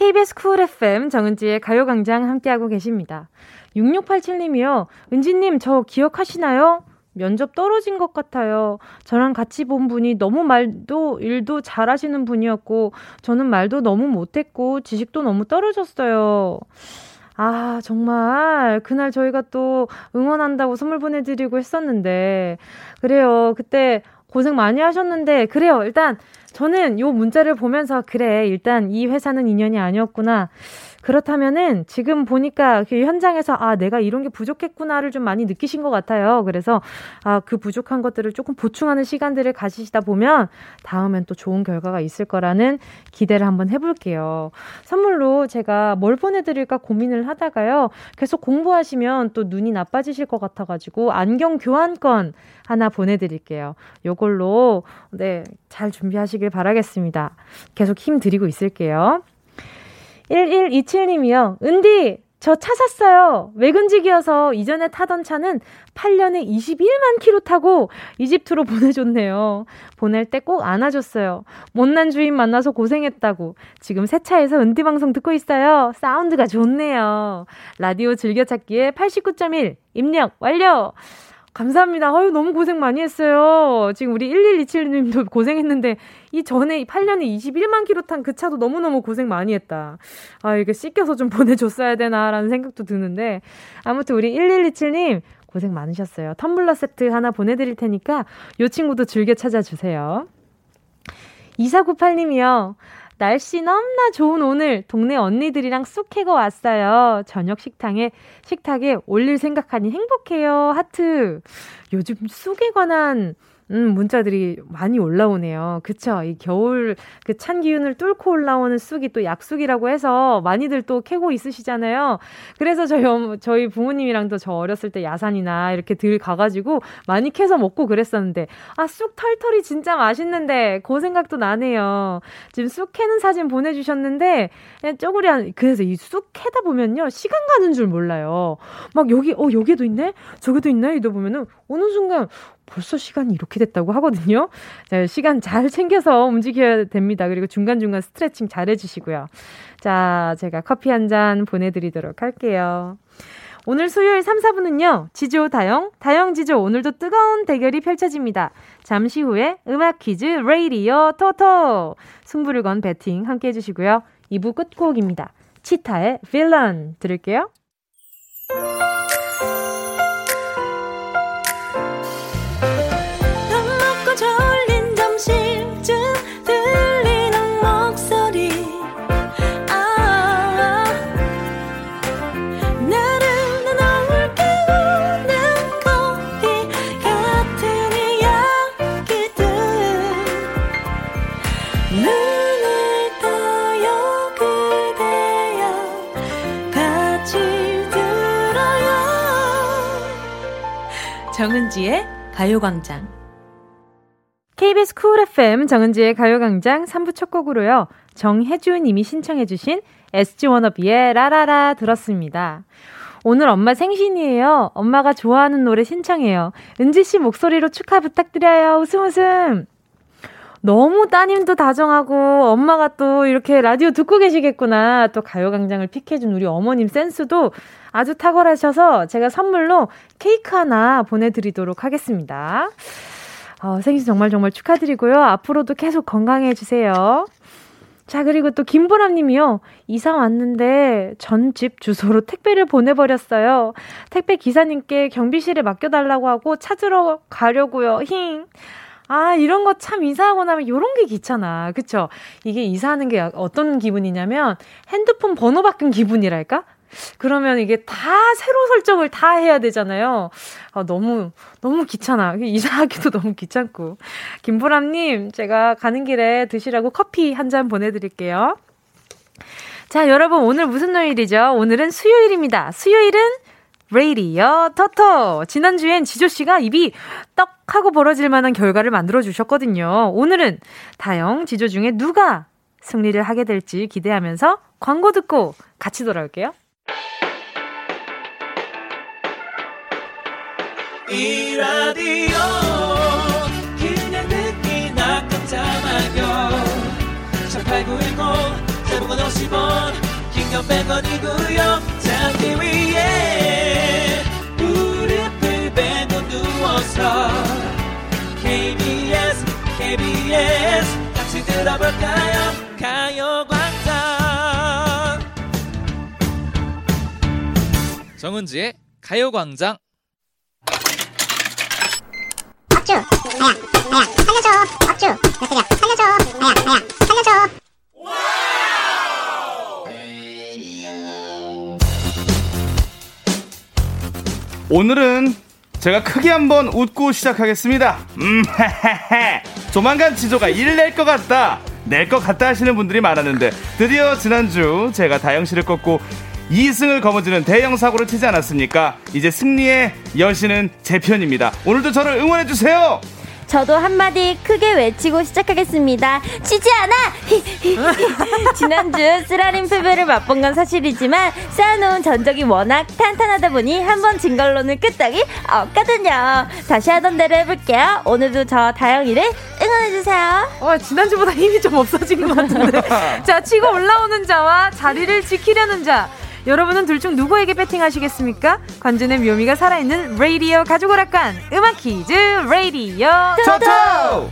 KBS 쿨 FM 정은지의 가요광장 함께하고 계십니다. 6687님이요. 은지님, 저 기억하시나요? 면접 떨어진 것 같아요. 저랑 같이 본 분이 너무 말도, 일도 잘하시는 분이었고, 저는 말도 너무 못했고, 지식도 너무 떨어졌어요. 아, 정말, 그날 저희가 또 응원한다고 선물 보내드리고 했었는데, 그래요. 그때 고생 많이 하셨는데, 그래요. 일단, 저는 요 문자를 보면서 그래 일단 이 회사는 인연이 아니었구나. 그렇다면은 지금 보니까 그 현장에서 아 내가 이런 게 부족했구나를 좀 많이 느끼신 것 같아요. 그래서 아 그 부족한 것들을 조금 보충하는 시간들을 가지시다 보면 다음엔 또 좋은 결과가 있을 거라는 기대를 한번 해볼게요. 선물로 제가 뭘 보내드릴까 고민을 하다가요. 계속 공부하시면 또 눈이 나빠지실 것 같아가지고 안경 교환권 하나 보내드릴게요. 요걸로 네 잘 준비하시길 바라겠습니다. 계속 힘 드리고 있을게요. 1127님이요. 은디, 저 차 샀어요. 외근직이어서 이전에 타던 차는 8년에 21만 키로 타고 이집트로 보내줬네요. 보낼 때 꼭 안아줬어요. 못난 주인 만나서 고생했다고. 지금 새 차에서 은디 방송 듣고 있어요. 사운드가 좋네요. 라디오 즐겨찾기에 89.1 입력 완료! 감사합니다. 아유, 너무 고생 많이 했어요. 지금 우리 1127님도 고생했는데, 이 전에 8년에 21만 킬로 탄 그 차도 너무너무 고생 많이 했다. 아, 이게 씻겨서 좀 보내줬어야 되나라는 생각도 드는데, 아무튼 우리 1127님, 고생 많으셨어요. 텀블러 세트 하나 보내드릴 테니까, 요 친구도 즐겨 찾아주세요. 2498님이요. 날씨 너무나 좋은 오늘 동네 언니들이랑 쑥 캐고 왔어요. 저녁 식당에 식탁에 올릴 생각하니 행복해요. 하트. 요즘 쑥에 관한 음, 문자들이 많이 올라오네요. 그쵸? 이 겨울 그 찬 기운을 뚫고 올라오는 쑥이 또 약쑥이라고 해서 많이들 또 캐고 있으시잖아요. 그래서 저희, 저희 부모님이랑도 저 어렸을 때 야산이나 이렇게 들 가가지고 많이 캐서 먹고 그랬었는데, 아, 쑥 털털이 진짜 맛있는데, 그 생각도 나네요. 지금 쑥 캐는 사진 보내주셨는데, 그냥 쪼그리 한, 그래서 이 쑥 캐다 보면요, 시간 가는 줄 몰라요. 막 여기, 어, 여기도 있네? 저기도 있네? 이러다 보면은, 어느 순간, 벌써 시간이 이렇게 됐다고 하거든요. 자, 시간 잘 챙겨서 움직여야 됩니다. 그리고 중간중간 스트레칭 잘 해주시고요. 자, 제가 커피 한 잔 보내드리도록 할게요. 오늘 수요일 3, 4분은요, 지조, 다영, 다영, 지조, 오늘도 뜨거운 대결이 펼쳐집니다. 잠시 후에 음악 퀴즈, 레이디어, 토토. 승부를 건 배팅 함께 해주시고요. 2부 끝곡입니다. 치타의 빌런 들을게요. 정은지의 가요광장. KBS 쿨 FM 정은지의 가요광장 3부 첫 곡으로요. 정혜주 님이 신청해주신 SG 워너비의 라라라 들었습니다. 오늘 엄마 생신이에요. 엄마가 좋아하는 노래 신청해요. 은지씨 목소리로 축하 부탁드려요. 웃음 웃음. 너무 따님도 다정하고 엄마가 또 이렇게 라디오 듣고 계시겠구나. 또 가요광장을 pick해준 우리 어머님 센스도 아주 탁월하셔서 제가 선물로 케이크 하나 보내드리도록 하겠습니다. 어, 생신 정말 정말 축하드리고요. 앞으로도 계속 건강해주세요. 자, 그리고 또 김보람 님이요. 이사 왔는데 전 집 주소로 택배를 보내버렸어요. 택배 기사님께 경비실에 맡겨달라고 하고 찾으러 가려고요. 힝. 아, 이런 거 참 이사하고 나면 요런 게 귀찮아. 그쵸? 이게 이사하는 게 어떤 기분이냐면 핸드폰 번호 바꾼 기분이랄까? 그러면 이게 다 새로 설정을 다 해야 되잖아요. 아, 너무, 너무 귀찮아. 이사하기도 너무 귀찮고. 김보람님, 제가 가는 길에 드시라고 커피 한 잔 보내드릴게요. 자, 여러분, 오늘 무슨 요일이죠? 오늘은 수요일입니다. 수요일은 레이디어 터터. 지난주엔 지조씨가 입이 떡 하고 벌어질 만한 결과를 만들어 주셨거든요. 오늘은 다영, 지조 중에 누가 승리를 하게 될지 기대하면서 광고 듣고 같이 돌아올게요. 이 라디오 그냥 듣기나 깜짝마요 18910 대목원 50원 긴건 100원이고요 잠기 위에 무릎을 베고 누워서 KBS. 같이 들어볼까요? 가요광장. 정은지의 가요광장. 박주. 아야 아야 살려줘. 박주. 몇 살려줘. 아야 아야 살려줘. 오늘은 제가 크게 한번 웃고 시작하겠습니다. 음, 조만간 지조가 일 낼 것 같다, 낼 것 같다 하시는 분들이 많았는데 드디어 지난주 제가 다영 씨를 꺾고 2승을 거머쥐는 대형 사고를 치지 않았습니까? 이제 승리의 여신은 제 편입니다. 오늘도 저를 응원해 주세요. 저도 한마디 크게 외치고 시작하겠습니다. 지지 않아! 지난주 쓰라린 패배를 맛본 건 사실이지만 쌓아놓은 전적이 워낙 탄탄하다 보니 한 번 진 걸로는 끄떡이 없거든요. 다시 하던 대로 해볼게요. 오늘도 저 다영이를 응원해주세요. 어, 지난주보다 힘이 좀 없어진 것 같은데. 자, 치고 올라오는 자와 자리를 지키려는 자. 여러분은 둘 중 누구에게 배팅하시겠습니까? 관전의 묘미가 살아있는 레이디오 가족 오락관 음악 퀴즈 레이디오 토토!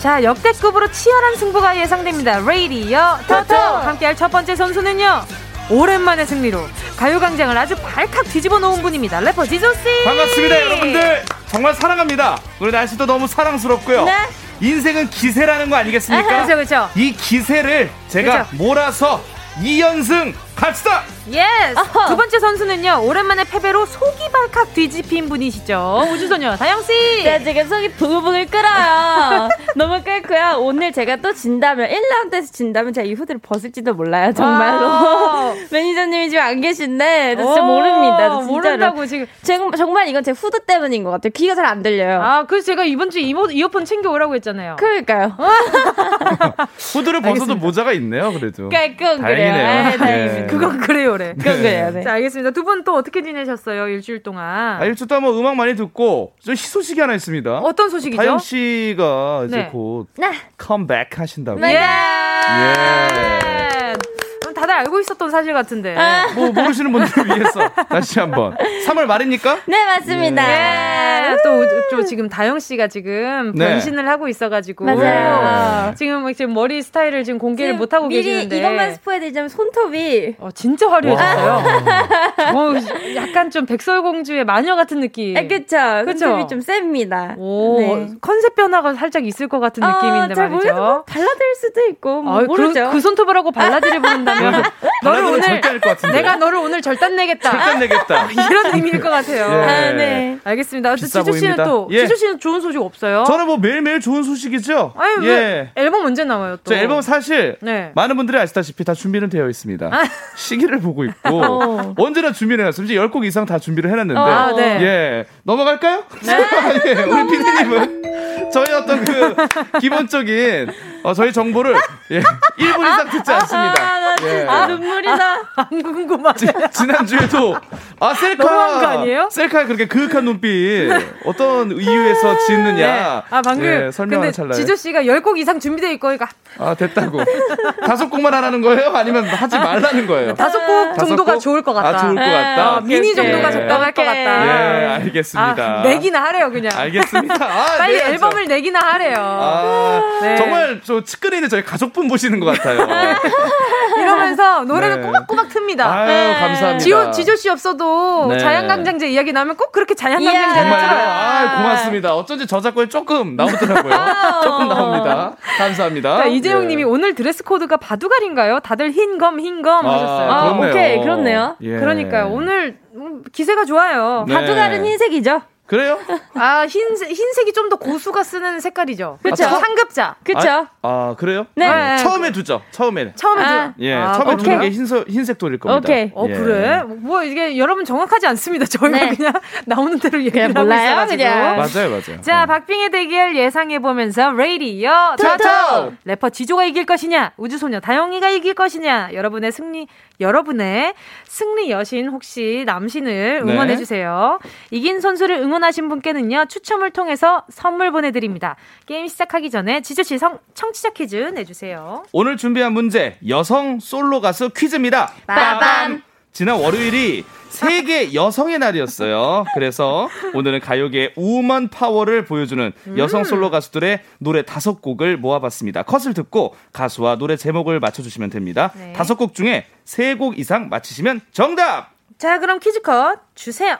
자 역대급으로 치열한 승부가 예상됩니다. 레이디오 토토! 함께할 첫 번째 선수는요 오랜만의 승리로 가요광장을 아주 발칵 뒤집어 놓은 분입니다 래퍼 지조씨 반갑습니다, 여러분들. 정말 사랑합니다. 오늘 날씨도 너무 사랑스럽고요. 네. 인생은 기세라는 거 아니겠습니까? 그죠 그죠 이 기세를 제가 그죠. 몰아서 2연승 갑시다! Yes 어허. 두 번째 선수는요 오랜만에 패배로 속이 발칵 뒤집힌 분이시죠 우주소녀 다영 씨 제가 지금 속이 부글부글 끓어요. 너무 끓고요. 오늘 제가 또 진다면, 1라운드에서 진다면 제가 이 후드를 벗을지도 몰라요, 정말로. 매니저님이 지금 안 계신데, 저 진짜 오, 모릅니다. 진짜로. 모른다고 지금 정- 정말 이건 제 후드 때문인 것 같아요. 귀가 잘 안 들려요. 아 그래서 제가 이번 주에 이모, 이어폰 챙겨 오라고 했잖아요 그러니까요. 후드를 벗어도 알겠습니다. 모자가 있네요, 그래도. 깔끔 다행이네요. 그래요. 아, 다행입니다. 예. 그건 그래요래 그건 그래요. 네. 자 알겠습니다 두 분 또 어떻게 지내셨어요 일주일 동안 아, 일주일 동안 뭐 음악 많이 듣고, 저 희소식이 하나 있습니다. 어떤 소식이죠? 다영 씨가 이제 네. 곧 네. 컴백 하신다고. 네. 예. 그럼 다들 알고 있었던 사실 같은데. 뭐 모르시는 분들을 위해서 다시 한번 3월 말입니까? 네, 맞습니다. 예. 또, 또 지금 다영 씨가 지금 네. 변신을 하고 있어가지고 맞아요. 지금 뭐 지금 머리 스타일을 지금 공개를 못 하고 미리 계시는데 이것만 스포해드리자면 손톱이 어, 진짜 화려해졌어요. 어, 약간 좀 백설공주의 마녀 같은 느낌. 아, 그쵸. 그쵸? 손톱이 좀 셉니다. 오, 네. 컨셉 변화가 살짝 있을 것 같은 느낌인데 아, 잘 모르겠어. 뭐 말이죠. 발라드일 수도 있고 뭐 아, 모르죠. 그, 그 손톱을 하고 발라드를 부른다면 너를 발라드는 오늘 절대 것 같은데. 내가 너를 오늘 절단 내겠다. 절단 내겠다. 이런 의미일 것 같아요. 예. 아, 네. 알겠습니다. 지주 씨는 보입니다. 또 예. 지주 씨는 좋은 소식 없어요? 저는 뭐 매일매일 좋은 소식이죠. 아니 예. 왜 앨범 언제 나와요 또? 저 앨범 사실 네. 많은 분들이 아시다시피 다 준비는 되어 있습니다. 아. 시기를 보고 있고 어. 언제나 준비를 해놨어요. 이제 10곡 이상 다 준비를 해놨는데 아, 네. 예 넘어갈까요? 예, 우리 피디님은 저희 어떤 그 기본적인 어, 저희 정보를 예, 1분 이상 듣지 않습니다. 아, 나 예. 진짜 눈물이 나. 안 궁금하네. 지난주에도 아 셀카 너무한 거 아니에요? 셀카에 그렇게 그윽한 눈빛 어떤 이유에서 짓느냐 네. 아 방금 예, 설명하는 근데 찰나에 지조 씨가 10곡 이상 준비되어 있고 그러니까 아 됐다고 다섯 곡만 하라는 거예요? 아니면 하지 말라는 거예요? 다섯 곡 정도가 곡? 좋을 것 같다. 아 좋을 것 같다. 어, 미니 정도가 예. 적당할 것 오케이. 같다. 예 알겠습니다. 아, 내기나 하래요 그냥. 알겠습니다. 아, 빨리 내야죠. 앨범을 내기나 하래요. 아, 네. 정말 저 측근에 저희 가족분 보시는 것 같아요. 이러면서 노래를 네. 꼬박꼬박 틉니다. 아유 감사합니다. 지호 지조 씨 없어도 네. 자양강장제 이야기 나오면 꼭 그렇게. 자양강장제를 정말요? 틀어요. 아 고맙습니다. 어쩐지 저작권이 조금 나오더라고요. 조금 나옵니다. 감사합니다. 자, 이재용 예. 님이 오늘 드레스 코드가 바둑알인가요? 다들 흰검 흰검 아, 하셨어요. 아, 그렇네요. 오케이, 그렇네요. 예. 그러니까요. 오늘 음, 기세가 좋아요. 네. 바둑알은 흰색이죠. 그래요? 아, 흰색, 흰색이 좀 더 고수가 쓰는 색깔이죠. 그쵸. 아, 상급자. 그쵸? 아, 아, 그래요? 네. 네. 처음에 두죠. 처음에는. 처음에 아. 두 예, 아, 처음에 오케이. 두는 게 흰색 흰색 돌일 겁니다. 오케이. 어, 예. 그래? 뭐, 이게 여러분 정확하지 않습니다. 저희가 네. 그냥 나오는 대로 얘기를 하고 있어가지고. 그냥. 맞아요, 맞아요. 자, 네. 박빙의 대결 예상해 보면서 레이디요. 토토! 래퍼 지조가 이길 것이냐, 우주소녀 다영이가 이길 것이냐, 여러분의 승리, 여러분의 승리 여신 혹시 남신을 네. 응원해 주세요. 이긴 선수를 응원 하신 분께는요, 추첨을 통해서 선물 보내드립니다. 게임 시작하기 전에 지조씨 성, 청취자 퀴즈 내주세요. 오늘 준비한 문제 여성 솔로 가수 퀴즈입니다. 빠밤. 지난 월요일이 세계 여성의 날이었어요. 그래서 오늘은 가요계의 우먼 파워를 보여주는 여성 솔로 가수들의 노래 다섯 곡을 모아봤습니다. 컷을 듣고 가수와 노래 제목을 맞춰주시면 됩니다. 네. 다섯 곡 중에 세 곡 이상 맞히시면 정답! 자, 그럼 퀴즈 컷 주세요.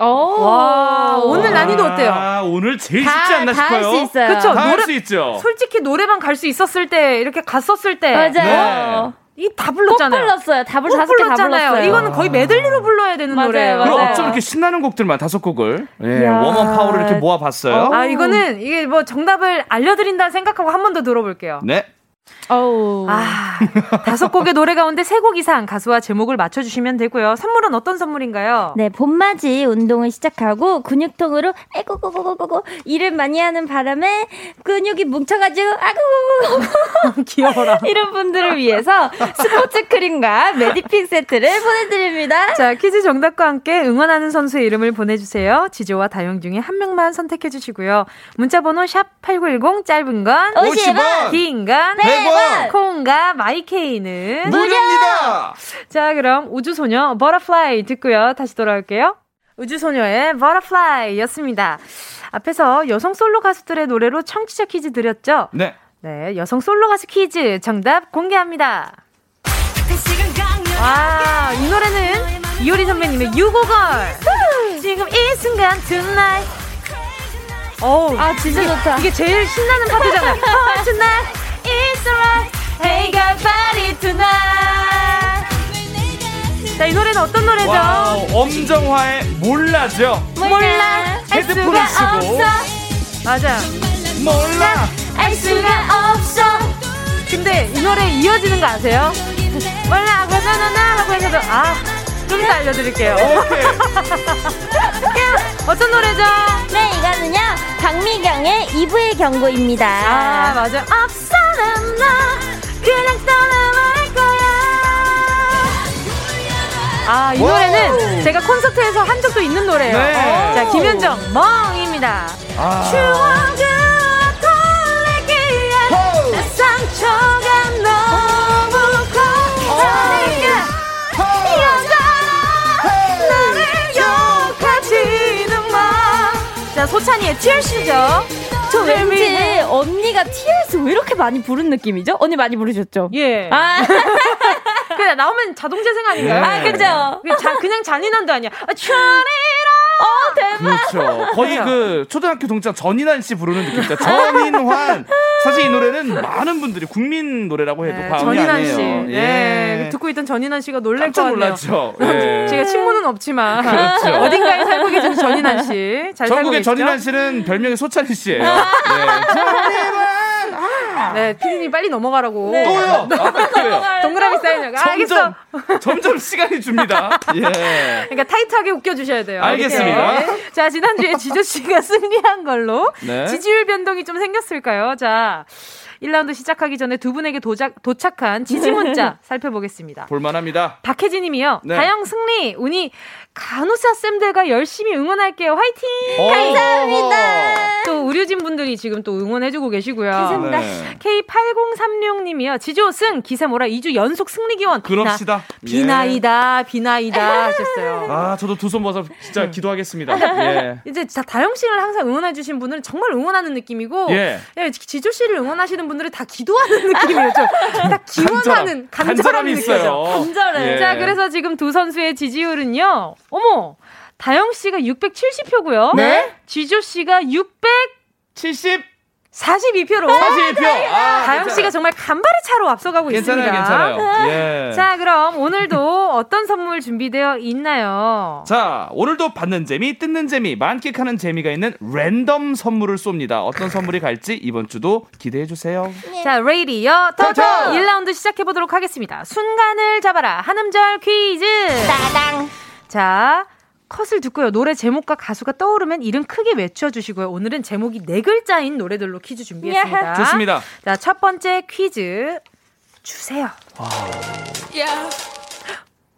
오. 와, 오늘 난이도 어때요? 아, 오늘 제일 다- 쉽지 않나 다 싶어요. 할수 있어요. 그쵸? 다할 노래- 수 있죠. 솔직히 노래방 갈 수 있었을 때, 이렇게 갔었을 때. 맞아요. 이다꼭 불렀잖아요. 불렀어요. 답을 꼭 다섯 개다 불렀잖아요. 불렀어요. 이거는 거의 메들리로 불러야 되는 맞아요, 노래예요. 그럼. 어쩜 이렇게 신나는 곡들만 다섯 곡을 예. 웜업 파워를 이렇게 모아봤어요. 아, 이거는 이게 뭐 정답을 알려드린다 생각하고 한 번 더 들어볼게요. 네. 어우. 아, 다섯 곡의 노래 가운데 세 곡 이상 가수와 제목을 맞춰주시면 되고요. 선물은 어떤 선물인가요? 네, 봄맞이 운동을 시작하고 근육통으로 아이고고고고고 일을 많이 하는 바람에 근육이 뭉쳐가지고 아구고고고 귀여워라. 이런 분들을 위해서 스포츠 크림과 메디픽 세트를 보내드립니다. 자, 퀴즈 정답과 함께 응원하는 선수의 이름을 보내주세요. 지조와 다영 중에 한 명만 선택해주시고요. 문자번호 샵 #8910 짧은 건 50원, 긴건 100원. 콩과 마이케이는 무료입니다. 자, 그럼 우주소녀 Butterfly 듣고요. 다시 돌아올게요. 우주소녀의 Butterfly 였습니다. 앞에서 여성 솔로 가수들의 노래로 청취자 퀴즈 드렸죠? 네. 네, 여성 솔로 가수 퀴즈 정답 공개합니다. 와, 이 노래는 이효리 선배님의 U-Go-Girl. 지금 이 순간 tonight. 어우, 아, 진짜 이게, 좋다. 이게 제일 신나는 파트잖아요. Oh, tonight, it's alright. Hey, got party tonight. 자, 이 노래는 어떤 노래죠? Wow, 엄정화의 몰라죠. 몰라, 알 헤드폰을 쓰고. 맞아요. 몰라. 알 수가 없어. 근데 이 노래 이어지는 거 아세요? 몰라, 그러나 하고 해서도, 아, 좀 더 알려드릴게요. 오케이. 어떤 노래죠? 네, 이거는요 박미경의 2부의 경고입니다. 아, 맞아. 앞서는 나, 그냥 떠나버릴 거야. 아, 이. 노래는 제가 콘서트에서 한 적도 있는 노래예요. 네. 자, 김현정, 멍입니다. 아. 추억을 자, 소찬이의 TLC죠. 저 왠지 언니가 TS 왜 이렇게 많이 부른 느낌이죠? 언니 많이 부르셨죠? 예. 아, 그냥 나오면 자동 재생 아닌가요? 예. 아 그죠? 그냥, 자, 그냥 잔인한도 아니야. 아, 추리라. 어, 대박! 그렇죠. 거의. 그 초등학교 동창 전인환 씨 부르는 느낌이죠. 전인환. 사실 이 노래는 많은 분들이 국민 노래라고 해도 네, 과언이 전인환 아니에요. 씨. 예. 네, 듣고 있던 전인환 씨가 놀랄 것 같네요. 놀랐죠. 예. 제가 친모는 없지만 그렇죠. 어딘가에 살고 계신 전인환 씨. 잘 전국의? 전인환 씨는 별명이 소찬희 씨예요. 네. 네, 피디님 빨리 넘어가라고. 또요. 아, 그래요. 동그라미 사인을. 알겠어. 점점 점점 시간이 줍니다. 예. 그러니까 타이트하게 웃겨주셔야 돼요. 알겠습니다. 이렇게. 자, 지난주에 지조 씨가 승리한 걸로 네. 지지율 변동이 좀 생겼을까요? 자, 1라운드 시작하기 전에 두 분에게 도착, 도착한 지지 문자 살펴보겠습니다. 볼만합니다. 박혜진 님이요. 네. 다영 승리, 운이 간호사 쌤들과 열심히 응원할게요. 화이팅! 어. 감사합니다. 또 의료진 분들이 지금 또 응원해주고 계시고요. 감사합니다. 네. K8036 님이요. 지조 승, 기세모라 2주 연속 승리 기원. 그럽시다. 예. 비나이다, 비나이다 하셨어요. 아, 저도 두 손 모아서 진짜 네. 기도하겠습니다. 예. 이제 다 다영 씨를 항상 응원해주신 분들은 정말 응원하는 느낌이고, 예. 예, 지조 씨를 응원하시는 분들은 다 기도하는 느낌이에요. 좀다 기원하는 간절함, 간절함이. 있어요. 간절해. 예. 자, 그래서 지금 두 선수의 지지율은요. 어머, 다영 씨가 670표고요. 네. 지조 씨가 70 642표로. 42표. 아, 다영. 씨가 정말 간발의 차로 앞서가고 괜찮아요, 있습니다. 괜찮아요. 예. 자, 그럼 오늘도 어떤 선물 준비되어 있나요? 자, 오늘도 받는 재미, 뜯는 재미, 만끽하는 재미가 있는 랜덤 선물을 쏩니다. 어떤 선물이 갈지 이번 주도 기대해 주세요. 자, 레이디어 토토! 1라운드 시작해 보도록 하겠습니다. 순간을 잡아라. 한음절 퀴즈. 따당. 자, 컷을 듣고요. 노래 제목과 가수가 떠오르면 이름 크게 외쳐 주시고요. 오늘은 제목이 네 글자인 노래들로 퀴즈 준비했습니다. 좋습니다. 자, 첫 번째 퀴즈 주세요.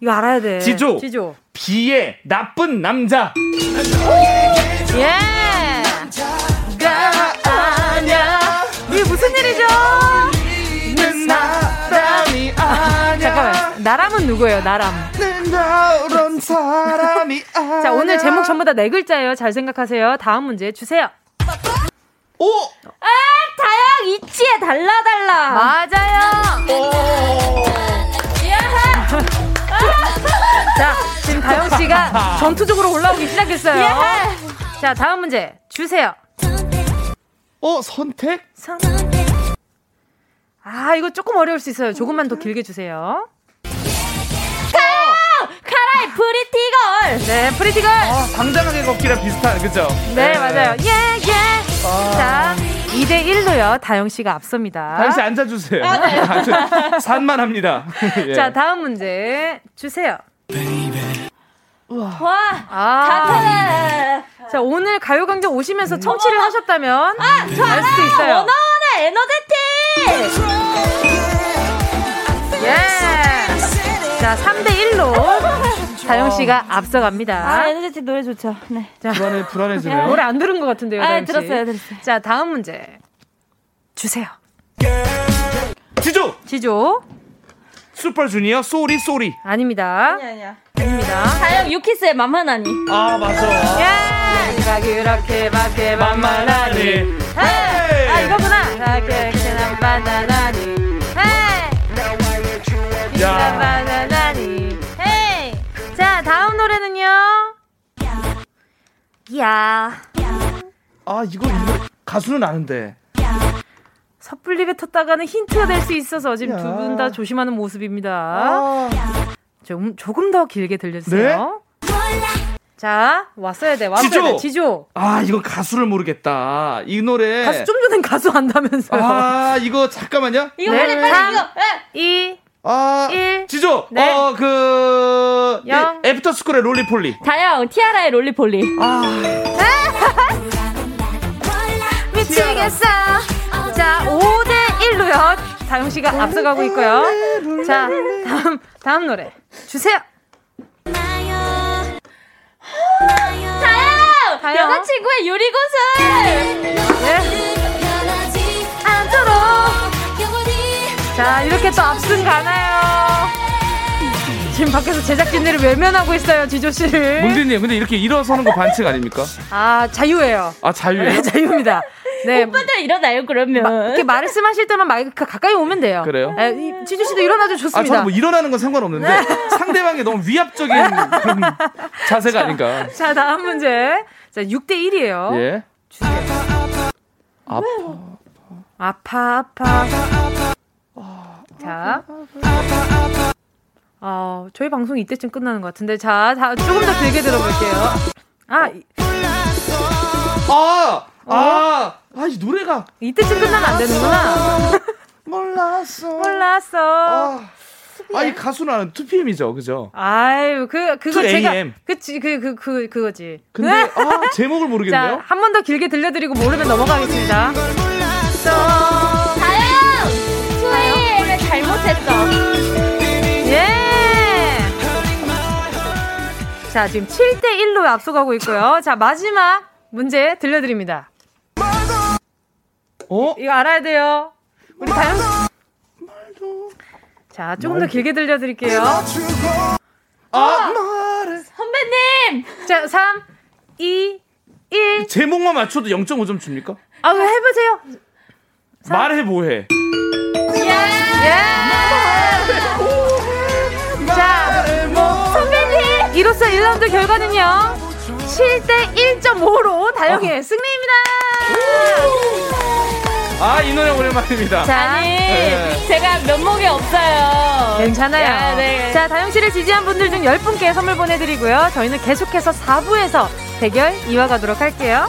이거 알아야 돼. 지조. 지조. 비의 나쁜 남자. 예. 나람은 누구예요? 나람. 그런 사람이. 자, 오늘 제목 전부 다 네 글자예요. 잘 생각하세요. 다음 문제 주세요. 오! 다영 이치에 달라 달라. 맞아요. 자, 지금 다영 씨가 전투적으로 올라오기 시작했어요. 자, 다음 문제 주세요. 어, 선택? 선. 아, 이거 조금 어려울 수 있어요. 조금만 더 길게 주세요. Pretty Girl. 네, Pretty Girl. 아, 당당하게 걷기랑 비슷한, 그죠? 네, 맞아요. 예, 예. 자, 2대 1로요. 다영 씨가 앞섭니다. 다영 씨 앉아주세요. 아, 네. 아주 산만 합니다. 예. 자, 다음 문제 주세요. 와, 아. 자, 오늘 가요광장 오시면서 청취를 하셨다면 아, 저 알 수도. 있어요. 워너원의 Energetic. 예. 자, 3대 1로 다영 씨가 앞서갑니다. 아, Energetic 노래 좋죠. 네. 자, 불안해, 불안해지네요. 노래 안 들은 것 같은데요, 아, 다영 씨. 들었어요, 들었어요. 자, 다음 문제 주세요. 지조! 지조 슈퍼주니어 Sorry Sorry. 아닙니다. 아니야, 아니야. 아닙니다. 다영 유키스의 맘하나니. 아, 맞아. 야, 네가 그렇게 밖에 만만하니. 만만하니. Hey! 아 이거구나. 그렇게 만만하니. 헤이! 야. 만만하니. 자, 다음 노래는요. 야. 아, 이거, 이거 가수는 아는데. 섣불리게 텄다가는 힌트가 될 수 있어서 지금 두 분 다 조심하는 모습입니다. 아. 좀 조금 더 길게 들려주세요. 네? 자, 왔어야 돼. 왔어야 지조. 지조. 아, 이건 가수를 모르겠다. 이 노래. 가수 좀 전엔 가수 안다면서요. 아, 이거 잠깐만요. 이거 네. 빨리 빨리 이거. 2 아, 일. 지조. 네. 어, 그 영. 예, 애프터 스쿨의 Roly-Poly. 다영 티아라의 Roly-Poly. 미치겠어. 자, 5대 1로요. 다영 씨가 앞서가고 있고요. 자, 다음 다음 노래 주세요. 다영! 다영. 여자친구의 유리구슬! 네. 않도록. 자, 이렇게 또 앞승 가나요? 지금 밖에서 제작진들이 외면하고 있어요, 지조 씨를. 문디님, 근데 이렇게 일어서는 거 반칙 아닙니까? 아, 자유예요. 아, 자유예요? 네, 자유입니다. 네. 오빠들 일어나요, 그러면. 이렇게 말씀하실 때만 마이크 가까이 오면 돼요. 그래요? 네, 이 지조 씨도 일어나도 아, 좋습니다. 저는 뭐 일어나는 건 상관없는데 네. 상대방이 너무 위압적인 그런 자세가 아닌가. 자, 다음 문제. 자, 6대 1이에요. 예. 아파. 아파 아파. 자. 어, 저희 방송 이때쯤 끝나는 것 같은데. 자, 다, 조금 더 길게 들어볼게요. 아, 이- 아, 어? 아, 아, 이 노래가 이때쯤 끝나면 안 되는구나. 몰랐어. 몰랐어. 아, 아, 이 가수는 아는 2PM이죠, 그죠? 아유, 그, 그거 2 제가. 그치, 그, 그, 그, 그거지. 근데 아, 제목을 자, 모르겠네요. 한 번 더 길게 들려드리고 모르면 넘어가겠습니다. 잘못했어. 예! 자, 지금 7대1로 앞서가고 있고요. 자, 마지막 문제 들려드립니다. 어? 이거 알아야 돼요. 우리 다영 씨. 자, 조금 더 길게 들려드릴게요. 아, 말해. 선배님! 자, 3, 2, 1. 제목만 맞춰도 0.5점 줍니까? 아, 왜 해보세요. 말해 뭐해. 자, 선배님! 이로써 1라운드 결과는요. 7대 1.5로 다영이의 승리입니다. 아, 이 노래 오랜만입니다. 자, 아니, 네. 제가 면목이 없어요. 괜찮아요. 야, 네. 자, 다영 씨를 지지한 분들 중 10분께 선물 보내드리고요. 저희는 계속해서 4부에서 대결 이어가도록 할게요.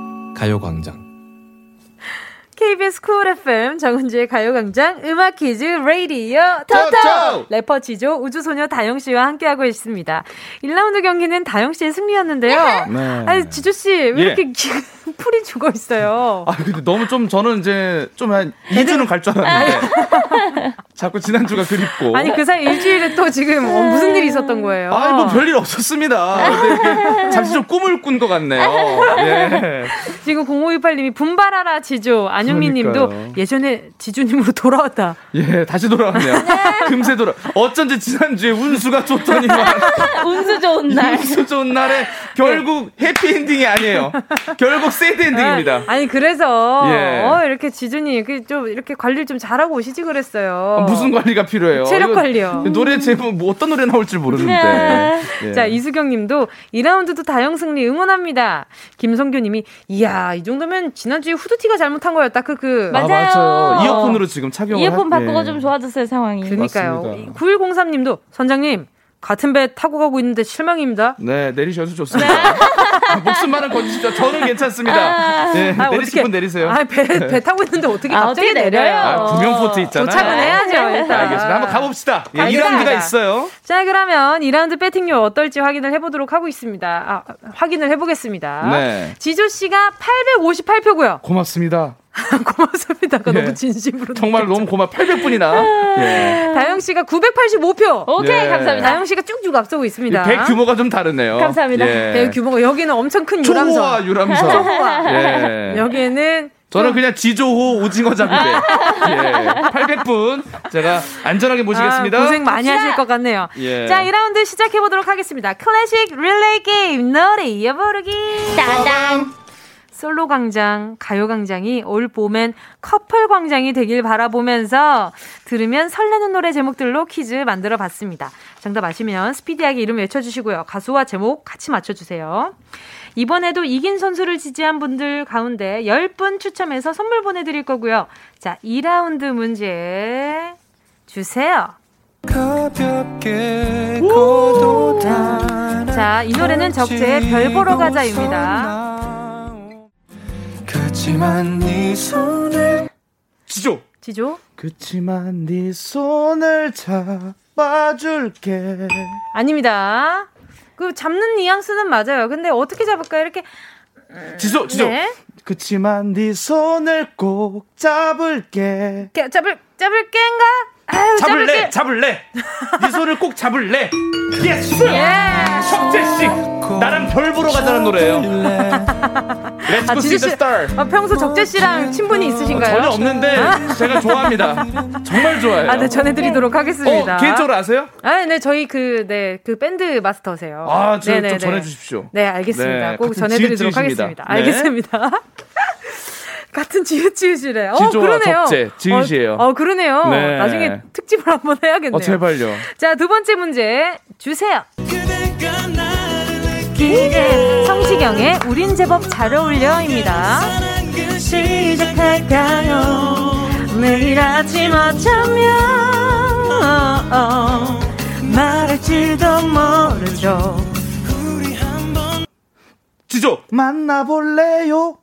가요광장 KBS 쿨 FM 정은지의 가요광장 음악 퀴즈 레이디오 토토! 래퍼 지조 우주소녀 다영 씨와 함께하고 있습니다. 1라운드 경기는 다영 씨의 승리였는데요. 네. 아니 지조 씨왜 예. 이렇게 기- 풀이 죽어 있어요. 아 근데 너무 좀 저는 이제 좀 한 2주는 갈 줄 알았는데 자꾸 지난주가 그립고 아니 그 사이 일주일에 또 지금 어, 무슨 일이 있었던 거예요? 아니 뭐 별일 없었습니다. 잠시 좀 꿈을 꾼 것 같네요. 예. 지금 0528님이 분발하라 지조 안영민님도 그러니까요. 예전에 지조님으로 돌아왔다. 예, 다시 돌아왔네요. 금세 돌아. 어쩐지 지난주에 운수가 좋더니만 운수 좋은 날. 운수 좋은 날에 결국 해피엔딩이 아니에요. 결국 새드 엔딩입니다. 아, 니 그래서 예. 어, 이렇게 지준이 그좀 이렇게 관리를 좀 잘하고 오시지 그랬어요. 아, 무슨 관리가 필요해요? 체력 관리요. 노래 제목 뭐 어떤 노래 나올지 모르는데. 예. 자, 이수경 님도 2라운드도 다영 승리 응원합니다. 김성규 님이 이야, 이 정도면 지난주에 후드티가 잘못한 거였다. 그 그. 아, 맞아요. 맞아요. 이어폰으로 지금 착용을 이어폰 하- 바꾸고 예. 좀 좋아졌어요, 상황이. 그러니까요. 맞습니다. 9103 님도 선장님 같은 배 타고 가고 있는데 실망입니다. 네, 내리셔서 좋습니다. 아, 목숨만은 건지시죠. 저는 괜찮습니다. 네, 아, 내리실. 분 내리세요. 아, 배, 배 타고 있는데 어떻게 아, 갑자기 어떻게 내려요? 아, 구명포트 있잖아요. 도착은 해야죠, 일단. 알겠습니다. 한번 가봅시다. 예, 알겠습니다. 2라운드가 있어요. 자, 그러면 2라운드 배팅률 어떨지 확인을 해보도록 하고 있습니다. 아, 확인을 해보겠습니다. 네. 지조 씨가 858표고요. 고맙습니다. 고맙습니다가 예. 너무 진심으로. 정말 너무 고마 800분이나. 예. 다영 씨가 985표. 오케이, 예. 감사합니다. 다영 씨가 쭉쭉 앞서고 있습니다. 배 규모가 좀 다르네요. 감사합니다. 예. 배 규모가 여기는 엄청 큰 유람선. 초호와 유람선. 예. 여기에는 저는 그냥 지조호 오징어 잡이배. 예. 800분 제가 안전하게 모시겠습니다. 아, 고생 많이 하실 것 같네요. 예. 자, 2라운드 시작해 보도록 하겠습니다. 클래식 릴레이 게임, 노래 이어부르기. 따단. 솔로 광장, 가요 광장이 올 봄엔 커플 광장이 되길 바라보면서 들으면 설레는 노래 제목들로 퀴즈 만들어 봤습니다. 정답 아시면 스피디하게 이름 외쳐주시고요. 가수와 제목 같이 맞춰주세요. 이번에도 이긴 선수를 지지한 분들 가운데 10분 추첨해서 선물 보내드릴 거고요. 자, 2라운드 문제 주세요. 자, 이 노래는 적재의 별 보러 가자입니다. 그치만 네 손을 지조. 지조? 그치만 네 손을 잡아줄게. 아닙니다. 그 잡는 뉘앙스는 맞아요. 근데 어떻게 잡을까요? 이렇게 지조, 지조. 네. 그치만 네 손을 꼭 잡을게. 잡을 잡을 깬가? 아유, 잡을래. 잡을래. 네 손을 꼭 잡을래. Yes. 예. 적재 씨, 나랑 별 보러 가자는 노래예요. Let's 아, go see 지조 the 씨, star. 어, 평소 적재 씨랑 친분이 있으신가요? 전혀 없는데 제가 좋아합니다. 정말 좋아해요. 아, 네, 전해드리도록 하겠습니다. 어, 개인적으로 아세요? 아, 네, 저희 그, 네, 그 밴드 마스터세요. 아, 저, 네네네. 좀 전해주십시오. 네, 알겠습니다. 네, 꼭 전해드리도록. 하겠습니다. 네. 알겠습니다. 같은 지읒지읒이래. 어, 그러네요. 적재, 지읒이에요. 어, 어, 그러네요. 네. 나중에 특집을 한번 해야겠네요. 어, 제발요. 자, 두 번째 문제 주세요. 기대 성시경의 우린 제법 잘 어울려입니다. 시작할까요? 내일 아침 어쩌면 말할지도 모르죠. 지조 만나볼래요?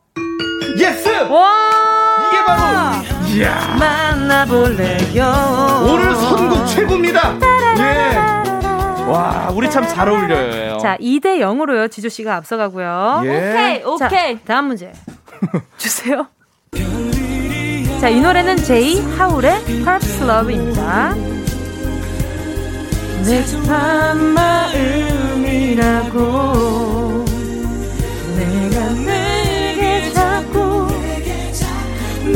Yes! 와 이게 바로 이야 만나볼래요. 오늘 선곡 최고입니다. 예. 와 우리 참 잘 어울려요. 자, 2대 0으로요. 지조 씨가 앞서가고요. 예. 오케이, 자, 오케이. 다음 문제 주세요. 자, 이 노래는 제이 하울의 Perhaps Love입니다. 내 마음이라고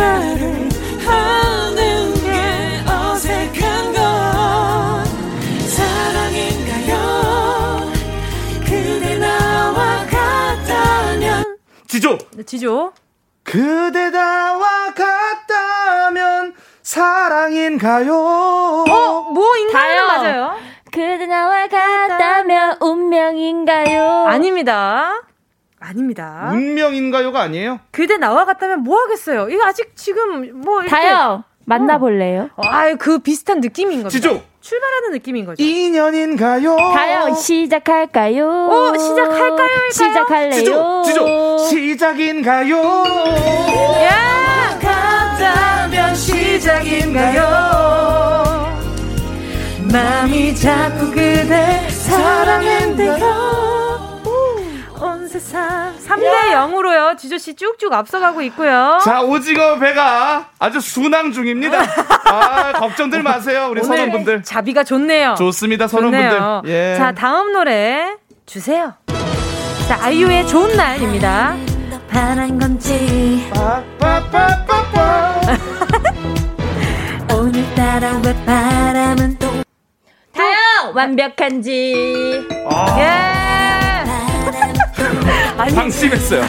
말을 하는 게 어색한 건 사랑인가요? 그대 나와 같다면 지조 네, 지조 그대 나와 같다면 사랑인가요? 어, 뭐 인가요? 맞아요. 그대 나와 같다면 운명인가요? 아닙니다. 아닙니다. 운명인가요가 아니에요? 그대 나와 같다면 뭐 하겠어요? 이거 아직 지금 뭐 이렇게 다요. 만나볼래요? 아유 그 비슷한 느낌인 거죠. 지조 출발하는 느낌인 거죠. 인연인가요? 다요. 시작할까요? 어, 시작할까요? 시작할래요? 지조 지조 시작인가요? 야 같다면 시작인가요? 마음이 자꾸 그대 사랑한대요. 온 세상 3대 0으로요. 지조 씨 쭉쭉 앞서가고 있고요. 자, 오징어 배가 아주 순항 중입니다. 아, 걱정들 마세요. 우리 선원분들. 자비가 좋네요. 좋습니다. 선원분들. 예. 자, 다음 노래 주세요. 자, 아이유의 좋은 날입니다. 바란 건지 오늘따라 왜 바람은 또 다영 완벽한지. 아, 예. 아니 방심했어요.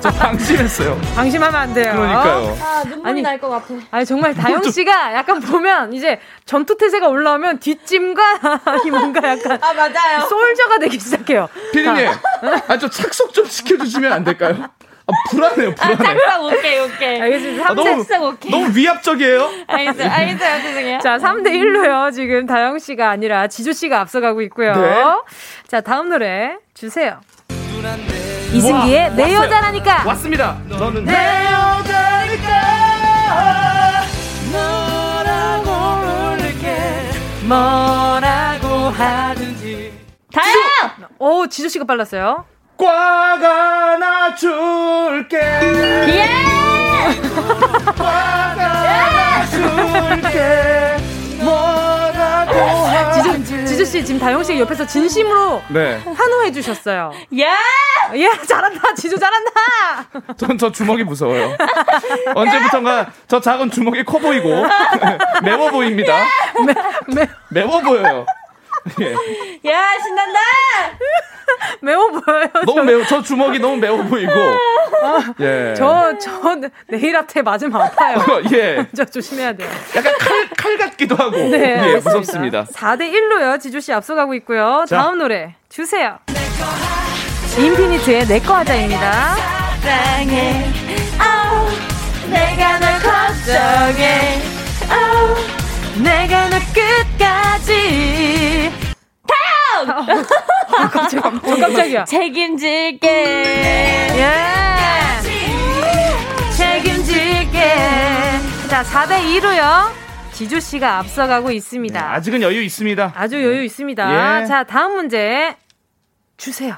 저 방심했어요. 방심하면 안 돼요. 그러니까요. 아 눈물이 날 것 같아. 아니 정말 다영 씨가 약간 보면 이제 전투 태세가 올라오면 뒷짐과 이 뭔가 약간 아 맞아요. 솔저가 되기 시작해요. 피디님, 아, 저 착석 좀 시켜주시면 안 될까요? 아, 불안해요, 불안해. 짝짝 오케이 오케이. 알겠습니다. 아, 너무, 오케이. 너무 위압적이에요? 알겠어요 알겠어요 죄송해요. 자, 3대 1로요. 지금 다영 씨가 아니라 지조 씨가 앞서가고 있고요. 네. 자, 다음 노래 주세요. 이승기의 와, 내 왔어요. 여자라니까. 왔습니다. 저는 내 여자니까 너라고 부를게 뭐라고 하든지. 다영. 오, 지조 씨가 빨랐어요. 꽉 안아줄게. 예. 꽉 안아줄게. 뭐라고 하 지조 씨 지금 다영 씨 옆에서 진심으로 네. 환호해 주셨어요. 야. 예, 잘한다. 지조 잘한다. 전 저 주먹이 무서워요. 언제부턴가 저 작은 주먹이 커 보이고 매워 보입니다. 매, 매워 보여요. 예. 야 신난다. 매워 보여요. 너무 매워. 저 주먹이 너무 매워 보이고. 예. 저, 저 네일 아트에 맞으면 아파요. 예. 저 조심해야 돼요. 약간 칼, 칼 같기도 하고. 네, 예. 무섭습니다. 4대 1로요. 지조 씨 앞서가고 있고요. 자. 다음 노래 주세요. 인피니트의 내꺼 하자입니다. 사랑해. 아우 내가 널 걱정해. 아우 내가 너 끝까지. 다영! 아, 깜짝이야. 어, 깜짝이야. 책임질게. 예. 책임질게. 자, 4대 2로요. 지조 씨가 앞서가고 있습니다. 네, 아직은 여유 있습니다. 아주 여유 있습니다. 예. 자, 다음 문제 주세요.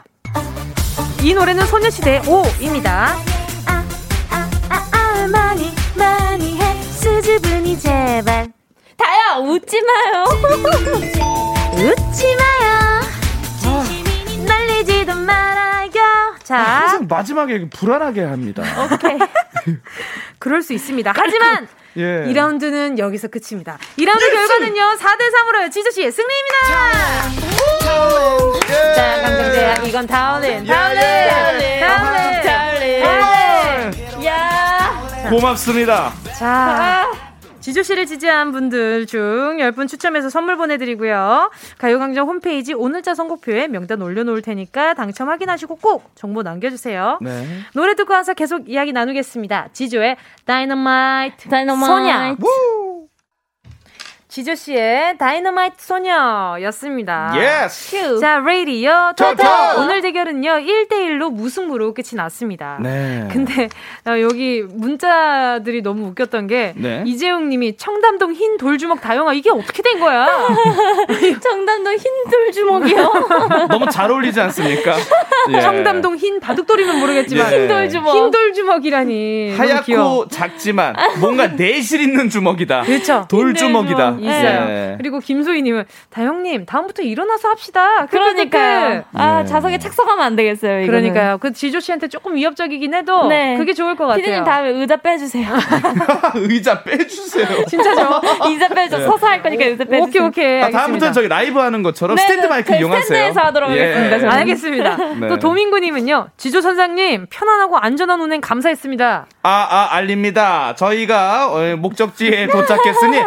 이 노래는 소녀시대 5입니다. 아, 아, 아, 아, 많이, 많이 해. 수줍은이 제발. 다영 웃지 마요. 웃지 마요. 날리지도 말아요. 자, 항상 마지막에 불안하게 합니다. 오케이. 그럴 수 있습니다. 하지만 예. 2라운드는 여기서 끝입니다. 2라운드 결과는요, 4대 3으로 지저 씨의 승리입니다! 자, 강정재야, 이건 다운은, 다운은, 예, 다운은, 다운은. 야. 고맙습니다. 자, 지조 씨를 지지한 분들 중 10분 추첨해서 선물 보내드리고요. 가요광장 홈페이지 오늘자 선곡표에 명단 올려놓을 테니까 당첨 확인하시고 꼭 정보 남겨주세요. 네. 노래 듣고 와서 계속 이야기 나누겠습니다. 지조의 다이너마이트, 다이너마이트. 소녀. 지조 씨의 다이너마이트 소녀였습니다. Yes. 큐. 자, 레이디오 토토. 오늘 대결은요, 1대1로 무승부로 끝이 났습니다. 네. 근데 어, 여기 문자들이 너무 웃겼던 게 네. 이재용 님이 청담동 흰 돌주먹 다영아 이게 어떻게 된 거야? 정답도 흰돌 주먹이요. 너무 잘 어울리지 않습니까? 예. 청담동 흰 바둑돌이면 모르겠지만 예. 흰 돌 주먹. 흰 돌주먹이라니. 하얗고 작지만 뭔가 내실 있는 주먹이다. 그렇죠. 돌주먹이다. 있어요. 예. 그리고 김소희님은 다영님 다음부터 일어나서 합시다. 그러니까요. 아 네. 자석에 착석하면 안 되겠어요. 이거는. 그러니까요. 그 지조 씨한테 조금 위협적이긴 해도 네. 그게 좋을 것 같아요. 피디님 다음에 의자 빼주세요. 의자 빼주세요. 진짜죠? 의자 빼줘. 네. 서서 할 거니까 의자 빼주세요. 오케이 오케이. 아. 다음부터는 저희 라이브 하는 것처럼 네, 스탠드 네, 마이크 저희 이용하세요. 스탠드에서 하도록 하겠습니다, 저는. 알겠습니다. 네. 또 도민구님은요. 지조 선장님 편안하고 안전한 운행 감사했습니다. 아, 아, 알립니다. 저희가 어, 목적지에 도착했으니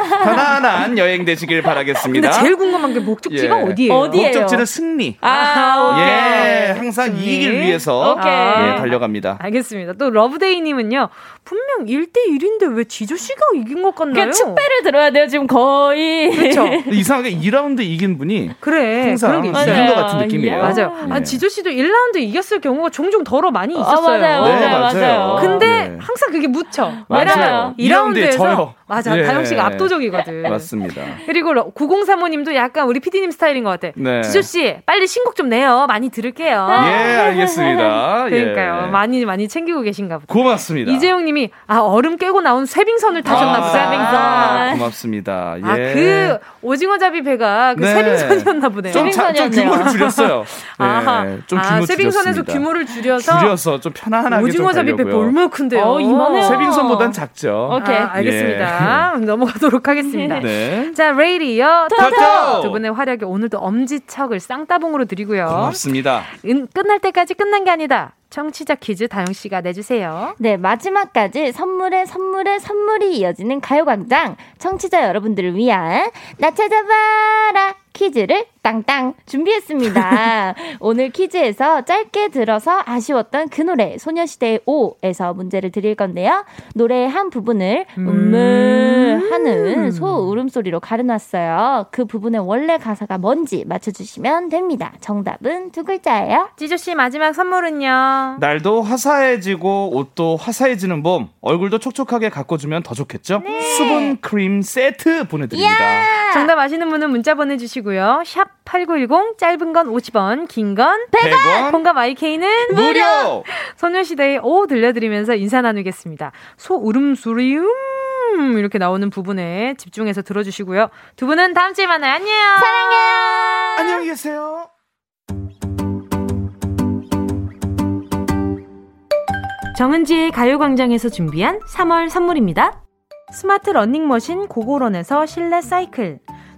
편안한 여행 되시길 바라겠습니다. 근데 제일 궁금한 게 목적지가 예. 어디예요? 어디예요? 목적지는 승리. 아, 오케이. 예, 항상 승리. 이익을 위해서 오케이. 예, 달려갑니다. 알겠습니다. 또 러브데이님은요. 분명 1대1인데 왜 지조씨가 이긴 것 같나요? 그냥 축배를 들어야 돼요. 지금 거의. 그렇죠. 이상하게 2라운드 이긴 분이 그래. 항상 이긴. 맞아요. 것 같은 느낌이에요. 맞아요. 아, 예. 지조씨도 1라운드 이겼을 경우가 종종 더러 많이 아, 있었어요. 맞아요. 네, 맞아요. 맞아요. 근데 네. 항상 그게 묻혀. 맞아요. 왜냐면 2라운드에 2라운드에서 져요. 맞아. 예. 다영 씨가 압도적이거든. 맞습니다. 그리고 9035님도 약간 우리 PD님 스타일인 것 같아. 네. 지조 씨, 빨리 신곡 좀 내요. 많이 들을게요. 예, 알겠습니다. 그러니까요. 예. 많이 많이 챙기고 계신가 보다. 고맙습니다. 이재용님 이 아 얼음 깨고 나온 쇄빙선을 타셨나 보다. 아, 고맙습니다. 예. 아, 그 오징어 잡이 배가 그 네. 쇄빙선이었나 보네요. 좀, 자, 좀 규모를 줄였어요. 네, 아하. 좀 규모 아, 쇄빙선에서. 규모를 줄여서 줄여서 좀 편안하게 오징어 좀 잡이 배. 얼마나 큰데요? 어, 이만해요. 쇄빙선보단 작죠. 오케이. 아, 알겠습니다. 넘어가도록 하겠습니다. 네. 자, 레이디오 토토! 토토 두 분의 활약에 오늘도 엄지척을 쌍따봉으로 드리고요. 고맙습니다. 은, 끝날 때까지 끝난 게 아니다. 청취자 퀴즈 다영 씨가 내주세요. 네, 마지막까지 선물에 선물에 선물이 이어지는 가요광장 청취자 여러분들을 위한 나 찾아봐라 퀴즈를 땅땅 준비했습니다. 오늘 퀴즈에서 짧게 들어서 아쉬웠던 그 노래 소녀시대의 오에서 문제를 드릴 건데요. 노래의 한 부분을 음을 하는 소 울음소리로 가려놨어요. 그 부분의 원래 가사가 뭔지 맞춰주시면 됩니다. 정답은 두 글자예요. 찌조 씨 마지막 선물은요. 날도 화사해지고 옷도 화사해지는 봄 얼굴도 촉촉하게 가꿔주면 더 좋겠죠? 수분 크림 세트 보내드립니다. 정답 아시는 분은 문자 보내주시고 요. 샵 8910 짧은 건 50원 긴 건 100원 콩과 마이케이는 무료! 소녀시대의 오 들려드리면서 인사 나누겠습니다. 소 울음소리 음 이렇게 나오는 부분에 집중해서 들어주시고요. 두 분은 다음 주에 만나요. 안녕. 사랑해요. 안녕히 계세요. 정은지의 가요광장에서 준비한 3월 선물입니다. 스마트 러닝머신 고고런에서 실내 사이클,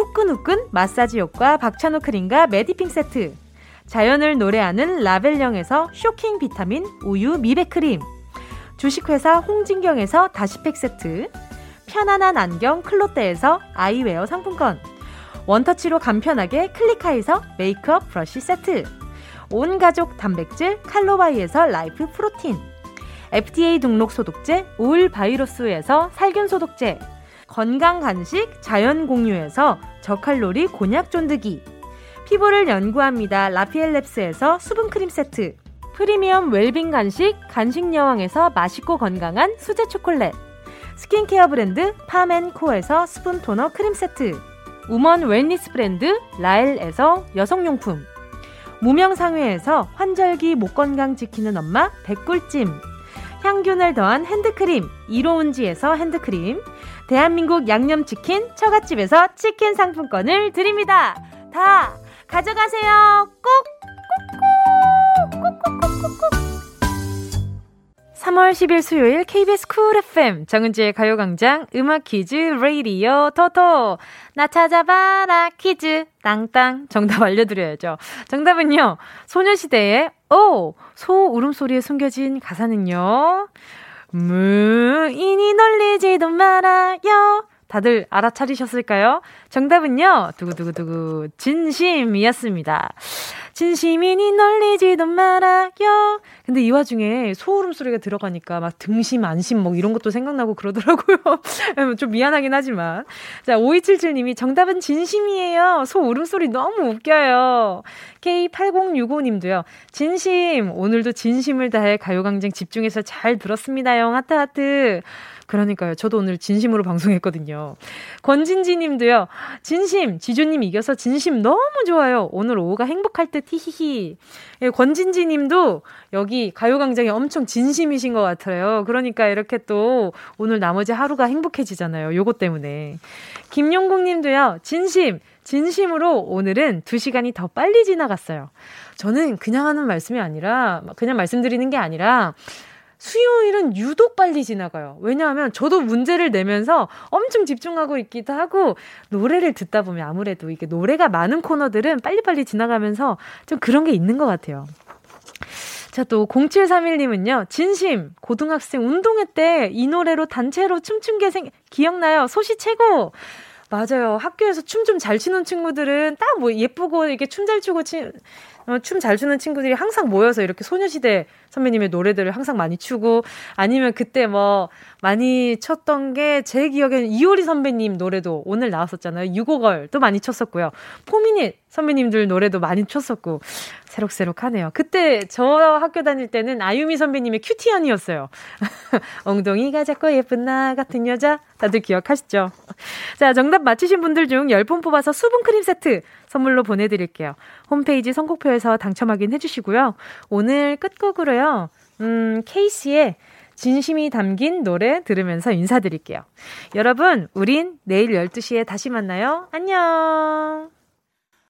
후끈후끈 마사지 효과 박찬호 크림과 메디핑 세트. 자연을 노래하는 라벨령에서 쇼킹 비타민 우유 미백 크림. 주식회사 홍진경에서 다시팩 세트. 편안한 안경 클로떼에서 아이웨어 상품권. 원터치로 간편하게 클리카에서 메이크업 브러쉬 세트. 온 가족 단백질 칼로바이에서 라이프 프로틴. FDA 등록 소독제 오일 바이러스에서 살균 소독제 건강 간식 자연 공유에서 저칼로리 곤약 쫀득이. 피부를 연구합니다. 라피엘랩스에서 수분 크림 세트. 프리미엄 웰빙 간식 간식 여왕에서 맛있고 건강한 수제 초콜릿. 스킨케어 브랜드 팜앤코에서 스푼 토너 크림 세트. 우먼 웰니스 브랜드 라엘에서 여성용품. 무명상회에서 환절기 목 건강 지키는 엄마 백꿀찜. 향균을 더한 핸드크림 이로운지에서 핸드크림 대한민국 양념치킨 처갓집에서 치킨 상품권을 드립니다. 다 가져가세요. 꼭꼭꼭꼭꼭꼭꼭. 3월 10일 수요일 KBS 쿨 FM 정은지의 가요광장 음악 퀴즈 레이디오 토토. 나 찾아봐라 퀴즈. 땅땅. 정답 알려드려야죠. 정답은요 소녀시대의 오 소 울음소리에 숨겨진 가사는요 무인이 놀리지도 말아요 다들 알아차리셨을까요? 정답은요 두구두구두구 진심이었습니다. 진심이니 널리지도 말아요. 근데 이 와중에 소울음 소리가 들어가니까 막 등심, 안심 뭐 이런 것도 생각나고 그러더라고요. 좀 미안하긴 하지만. 자, 5277님이 정답은 진심이에요. 소울음 소리 너무 웃겨요. K8065님도요. 진심, 오늘도 진심을 다해 가요광장 집중해서 잘 들었습니다. 영 하트하트. 그러니까요. 저도 오늘 진심으로 방송했거든요. 권진지 님도요. 진심, 지조님 이겨서 진심 너무 좋아요. 오늘 오후가 행복할 듯 히히히. 예, 권진지 님도 여기 가요광장에 엄청 진심이신 것 같아요. 그러니까 이렇게 또 오늘 나머지 하루가 행복해지잖아요. 요것 때문에. 김용국 님도요. 진심, 진심으로 오늘은 두 시간이 더 빨리 지나갔어요. 저는 그냥 하는 말씀이 아니라, 그냥 말씀드리는 게 아니라, 수요일은 유독 빨리 지나가요. 왜냐하면 저도 문제를 내면서 엄청 집중하고 있기도 하고 노래를 듣다 보면 아무래도 이게 노래가 많은 코너들은 빨리빨리 지나가면서 좀 그런 게 있는 것 같아요. 자, 또 0731님은요. 진심 고등학생 운동회 때 이 노래로 단체로 춤춘 게 생, 기억나요. 소시 최고. 맞아요. 학교에서 춤 좀 잘 추는 친구들은 딱 뭐 예쁘고 이렇게 춤 잘 추고 어, 춤잘 추는 친구들이 항상 모여서 이렇게 소녀시대 선배님의 노래들을 항상 많이 추고 아니면 그때 뭐 많이 쳤던 게 제 기억에는 이효리 선배님 노래도 오늘 나왔었잖아요. 유고걸도 많이 쳤었고요. 포미닛 선배님들 노래도 많이 쳤었고 새록새록하네요. 그때 저 학교 다닐 때는 아유미 선배님의 큐티언이었어요. 엉덩이가 작고 예쁜 나 같은 여자 다들 기억하시죠? 자 정답 맞히신 분들 중 10분 뽑아서 수분크림 세트 선물로 보내드릴게요. 홈페이지 선곡표에서 당첨 확인해 주시고요. 오늘 끝곡으로요. 음, 케이스의 진심이 담긴 노래 들으면서 인사드릴게요. 여러분, 우린 내일 12시에 다시 만나요. 안녕!